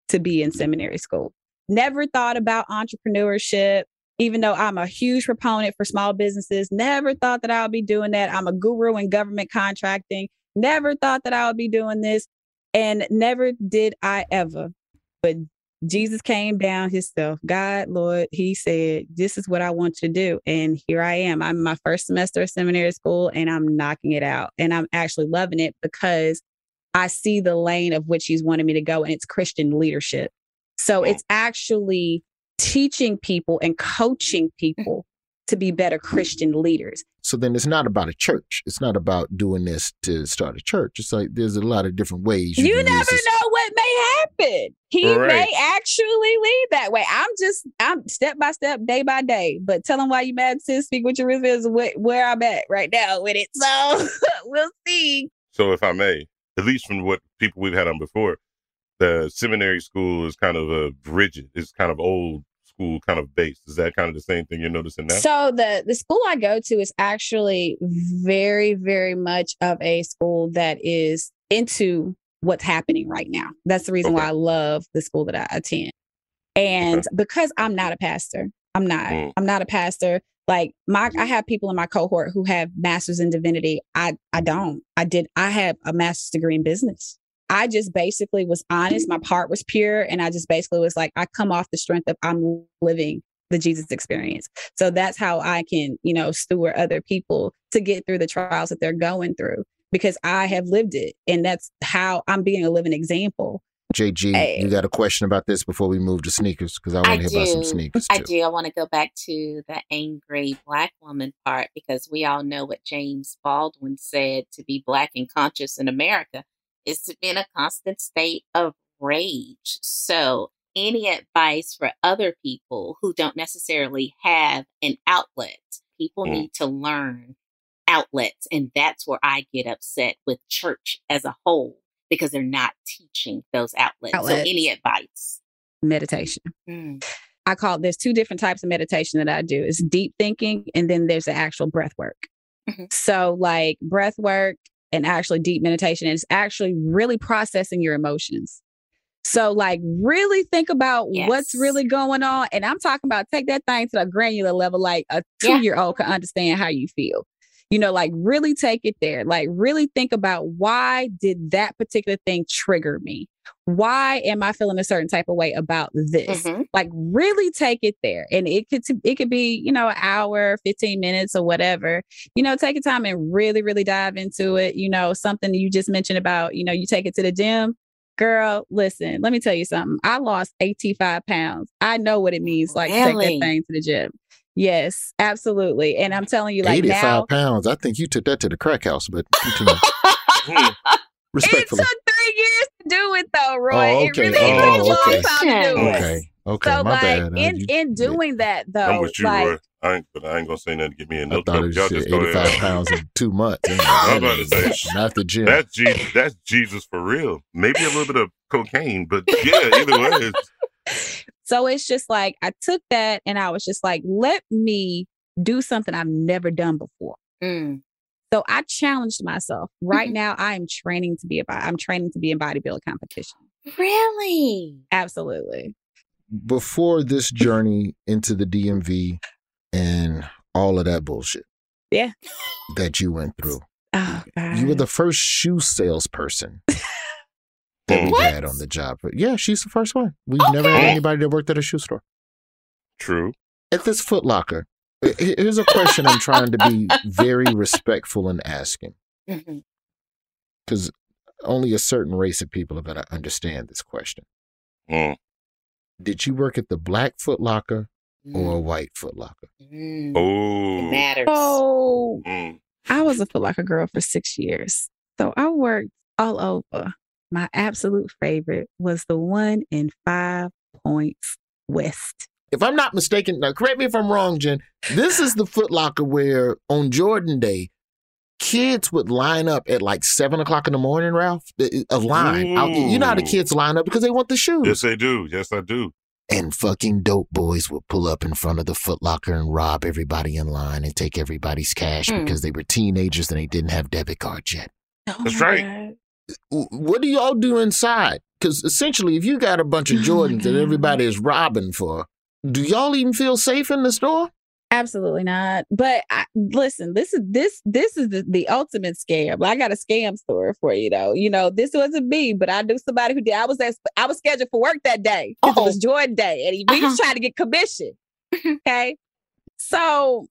to be in mm. seminary school. Never thought about entrepreneurship, even though I'm a huge proponent for small businesses. Never thought that I would be doing that. I'm a guru in government contracting. Never thought that I would be doing this. And never did I ever. But Jesus came down himself. God, Lord, he said, This is what I want you to do. And here I am. I'm my first semester of seminary school and I'm knocking it out. And I'm actually loving it because I see the lane of which he's wanted me to go, and it's Christian leadership. So it's actually teaching people and coaching people to be better Christian leaders. So then it's not about a church. It's not about doing this to start a church. It's like there's a lot of different ways You, can never know what may happen. He Right. may actually lead that way. I'm just I'm step by step, day by day. But tell him why you mad, sis. Speak with your real is wh- where I'm at right now with it. *laughs* So we'll see. So, if I may, at least from what people we've had on before, the seminary school is kind of a rigid. It's kind of old school, kind of base. Is that kind of the same thing you're noticing now? So the the school I go to is actually very very much of a school that is into what's happening right now. That's the reason why I love the school that I attend. And because I'm not a pastor, I'm not. Mm. I'm not a pastor. Like my I have people in my cohort who have masters in divinity. I I don't. I did I have a master's degree in business. I just basically was honest. My part was pure. And I just basically was like, I come off the strength of I'm living the Jesus experience. So that's how I can, you know, steward other people to get through the trials that they're going through because I have lived it. And that's how I'm being a living example. JG, Hey. you got a question about this before we move to sneakers? Because I want to hear about some do. sneakers I do. I want to go back to the angry black woman part because we all know what James Baldwin said to be black and conscious in America is to be in a constant state of rage. So, any advice for other people who don't necessarily have an outlet, people Mm. need to learn outlets. And that's where I get upset with church as a whole because they're not teaching those outlets. So, any advice? Meditation. Mm. I call there's two different types of meditation that I do. It's deep thinking and then there's the actual breath work. Mhm. So like breath work and actually deep meditation is actually really processing your emotions. So like really think about what's really going on. And I'm talking about take that thing to the granular level, like a Yeah. two year old can understand how you feel. You know, like really take it there. Like really think about why did that particular thing trigger me? Why am I feeling a certain type of way about this? Mhm. Like really take it there. And it could it could be, you know, an hour, 15 minutes or whatever. You know, take your time and really, really dive into it. You know, something you just mentioned about, you know, you take it to the gym. Girl, listen, let me tell you something. I lost 85 pounds. I know what it means like to take Really? that thing to the gym. Yes, absolutely. And I'm telling you, like 85 now, pounds. I think you took that to the crack house, but *laughs* continue. it took three years to do it though, Roy. Oh, It okay. really Oh, took a long okay. time to do it. Okay. Okay. so my like bad. In you- in doing that though, I'm with you, like Roy. I ain't, but I ain't gonna say nothing to get me in I no thought trouble. it Y'all was just go 85 ahead. pounds in two months. I'm about to say not the gym. that's Jesus. That's Jesus for real. Maybe a little bit of cocaine, but yeah, either way, it's, *laughs* So it's just like I took that and I was just like, let me do something I've never done before. Mm. So I challenged myself. Right Mhm. now, I am training to be a bo- I'm training to be in bodybuilding competition. Really? Absolutely. Before this journey into the DMV and all of that bullshit Yeah. that you went through, Oh, you were the first shoe salesperson *laughs* that we What? had on the job. Yeah, she's the first one. We've never had anybody that worked at a shoe store. true. At this Foot Locker, h- here's a question I'm trying to be very respectful in asking because only a certain race of people are going to understand this question. Mm. Did you work at the black Foot Locker or a Mm. white Foot Locker? Mm. Oh, It matters. Oh, Mm. I was a Foot Locker girl for six years. So I worked all over. My absolute favorite was the one in Five Points West. If I'm not mistaken, now correct me if I'm wrong, Jen. This is the Foot Locker where on Jordan Day, kids would line up at like seven o'clock in the morning, Ralph. A- A line. Out- You know how the kids line up because they want the shoes. Yes, they do. Yes, I do. and fucking dope boys would pull up in front of the Foot Locker and rob everybody in line and take everybody's cash Mm. because they were teenagers and they didn't have debit cards yet. Oh That's right. God. What do y'all do inside? Because essentially, if you got a bunch of Oh Jordans that mm-hmm. everybody is robbing for, do y'all even feel safe in the store? Absolutely not. But I, listen, this is this this is the, the ultimate scam. I got a scam story for you though. You know, this wasn't me, but I knew somebody who did. I was at, I was scheduled for work that day because it was Jordan Day, and he, was Uh-huh. trying to get commission. *laughs* okay, so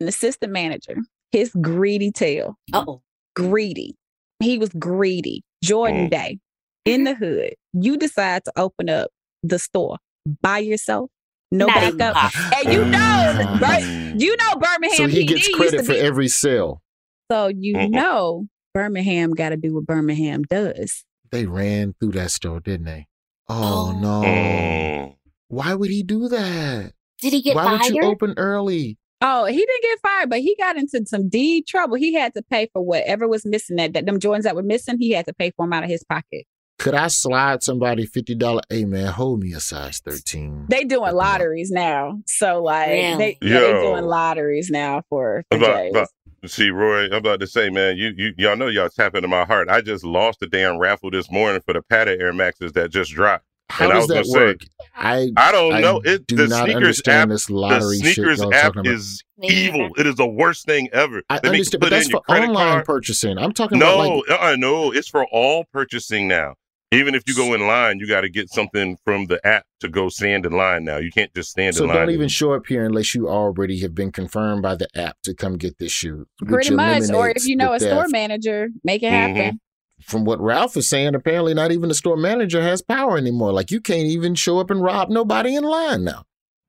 an assistant manager, his greedy tail, Oh. greedy. He was greedy. Jordan Mm. Day in the hood. You decide to open up the store by yourself. No Not backup. And you know. Bir- you know Birmingham So he PD gets credit for be- every sale. So you Mm-mm. know Birmingham got to do what Birmingham does. They ran through that store, didn't they? Oh, Oh. no. Mm. Why would he do that? Did he get fired? Why fired? would you open early? Oh, he didn't get fired, but he got into some deep trouble. He had to pay for whatever was missing. That, that them joints that were missing, he had to pay for them out of his pocket. Could I slide somebody fifty dollars? Hey man, hold me a size thirteen. They doing lotteries now, so like they yeah, they doing lotteries now for, for about, Jays. about- see, Roy, I'm about to say, man, you, you y'all know y'all tap into my heart. I just lost the damn raffle this morning for the Patta Air Maxes that just dropped. How and I does was that work? say, I I don't I know. It do the not sneakers understand app. this lottery shit sneakers y'all app is evil. It is the worst thing ever. I They understand, but that's for online card. purchasing. I'm talking about No, like uh, no, it's for all purchasing now. Even if you go in line, you got to get something from the app to go stand in line. Now you can't just stand so in line. don't even show up here unless you already have been confirmed by the app to come get this shoe. Pretty much. Or if you know the a store manager, make it happen. Mm-hmm. From what Ralph is saying, apparently not even the store manager has power anymore. Like you can't even show up and rob nobody in line now.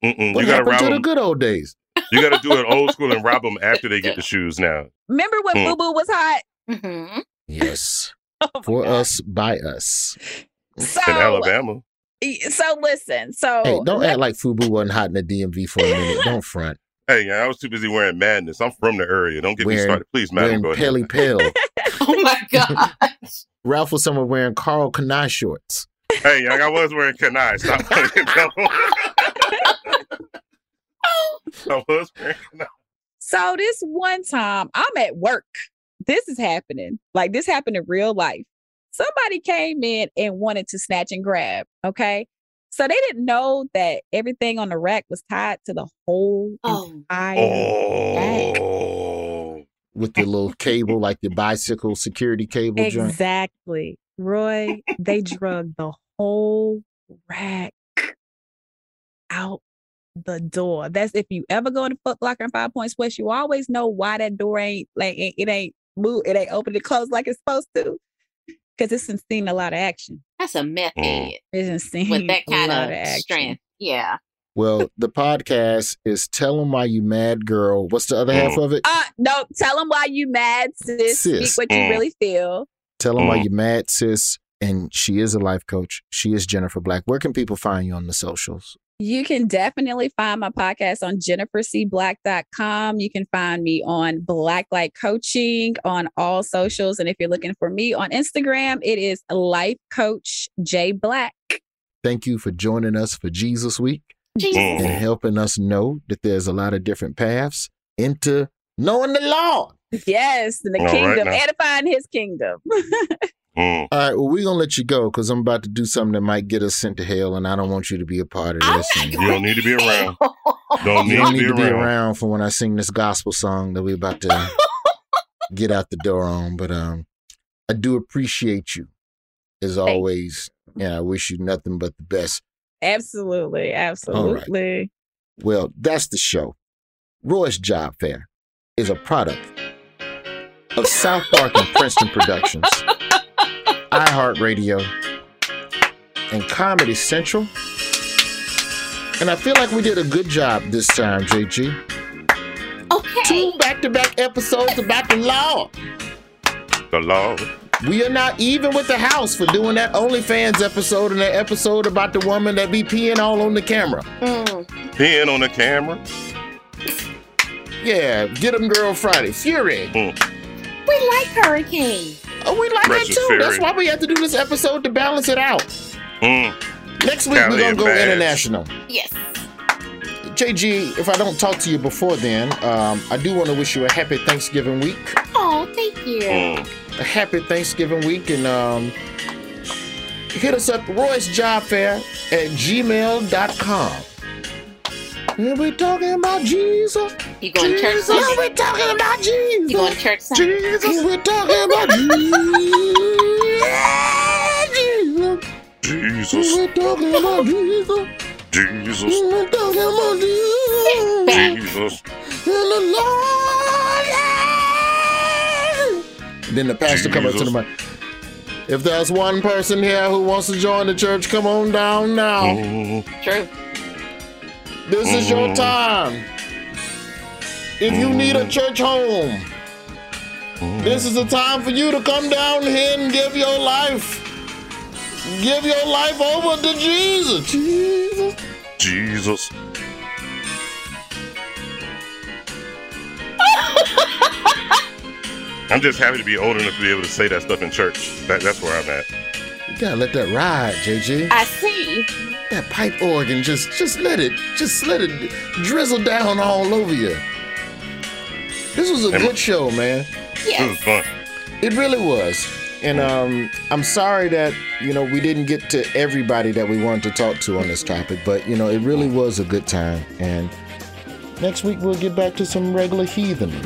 Mm-mm, What you got to happened rob to the them. good old days? You got to do it old school and rob them after they get *laughs* the shoes. Now, Remember when Hmm. Fubu was hot? Mm-hmm. Yes. *laughs* Oh For us, by us. So, in Alabama, so listen. So Hey, don't act like Fubu wasn't hot in the DMV for a minute. Don't *laughs* front. hey, I was too busy wearing madness. I'm from the area. Don't get me started, please, madam. Wearing Go ahead. Pelle Pelle. *laughs* Oh my God. Ralph was somewhere wearing Karl Kani shorts. Hey, young, I was wearing Kani. Stop playing. I was wearing Kani. So this one time, I'm at work. This is happening. Like this happened in real life. Somebody came in and wanted to snatch and grab. Okay. So they didn't know that everything on the rack was tied to the whole oh. entire rack. Oh, with the little *laughs* cable, like the bicycle security cable joint. Exactly. Roy, they drug the whole rack out the door. That's if you ever go to Foot Locker and Five Points West, you always know why that door ain't like it, it ain't move, it ain't open and closed like it's supposed to. Because it's been seen a lot of action. That's a meth head It's seen with that a kind lot of action. strength. Yeah. Well, the podcast is Tell Them Why You Mad Girl. What's the other half of it? Uh no, tell them why you mad, sis. Sis. Speak what you Mm. really feel. Tell them why Mm. you mad, sis. And she is a life coach. She is Jennifer Black. Where can people find you on the socials? You can definitely find my podcast on jennifercblack.com. You can find me on Blacklight Coaching on all socials. And if you're looking for me on Instagram, it is Life Coach J Black. Thank you for joining us for Jesus Week Jesus. and helping us know that there's a lot of different paths into knowing the Lord. Yes, in the All right kingdom, now. edifying his kingdom. *laughs* Mm. All right, well, we're going to let you go because I'm about to do something that might get us sent to hell, and I don't want you to be a part of this. And You don't need to be around. *laughs* Don't you need, don't to, be to be around. around for when I sing this gospel song that we're about to *laughs* get out the door on. But um, I do appreciate you as always. And I wish you nothing but the best. Absolutely. Absolutely. Well, that's the show. Roy's Job Fair is a product of South Park and Princeton Productions, *laughs* iHeartRadio, and Comedy Central. And I feel like we did a good job this time, JG. Okay. Two back to back episodes about the law. The law. We are not even with the house for doing that OnlyFans episode and that episode about the woman that be peeing all on the camera. Mm. Peeing on the camera. Yeah, get them girl Friday. Fury. Mm. We like Hurricane. Oh, we like Precious that too. Fury. That's why we have to do this episode to balance it out. Mm. Next week Cali we're gonna go Bass. international. Yes. JG, if I don't talk to you before then, um, I do want to wish you a happy Thanksgiving week. Oh, thank you. Mm. A happy Thanksgiving week and um, hit us up Roy's Job Fair at gmail.com. And we're talking about Jesus. You going to church Jesus. Sunday? We're talking about Jesus. You going to church Sunday? Jesus. We're *laughs* talking about Jesus. Jesus. We're talking about Jesus. Jesus. We're talking about Jesus. Jesus. And the Lord. Then the pastor come up to the mic. If there's one person here who wants to join the church, come on down now. Mm. True. This is your Mhm. time. If you need a church home, this is the time for you to come down here and give your life. Give your life over to Jesus. Jesus. Jesus. *laughs* I'm just happy to be old enough to be able to say that stuff in church. That, that's where I'm at. You gotta let that ride, JJ. I see. That pipe organ, just just let it, just let it drizzle down all over you. This was a good show, man. This is fun. It really was. And um, I'm sorry that you know we didn't get to everybody that we wanted to talk to on this topic, but you know it really was a good time. And next week we'll get back to some regular heathenry.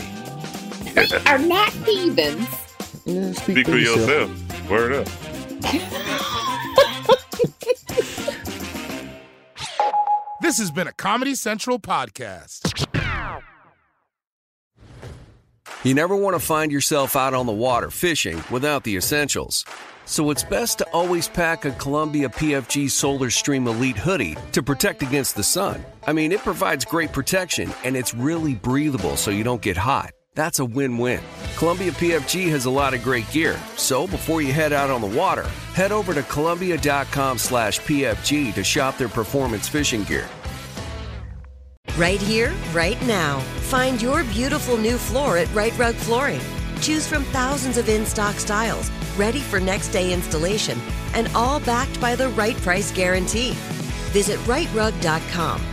we Are not heathens. Yeah, speak, Speak for yourself. Word up. *laughs* This has been a Comedy Central podcast. You never want to find yourself out on the water fishing without the essentials. So it's best to always pack a Columbia PFG Solar Stream Elite hoodie to protect against the sun. I mean, it provides great protection and it's really breathable so you don't get hot. That's a win-win. Columbia PFG has a lot of great gear, so before you head out on the water, head over to columbia.com slash PFG to shop their performance fishing gear. Right here, right now. Find your beautiful new floor at Rite Rug Flooring. Choose from thousands of in stock styles, ready for next day installation, and all backed by the right price guarantee. Visit riterug.com.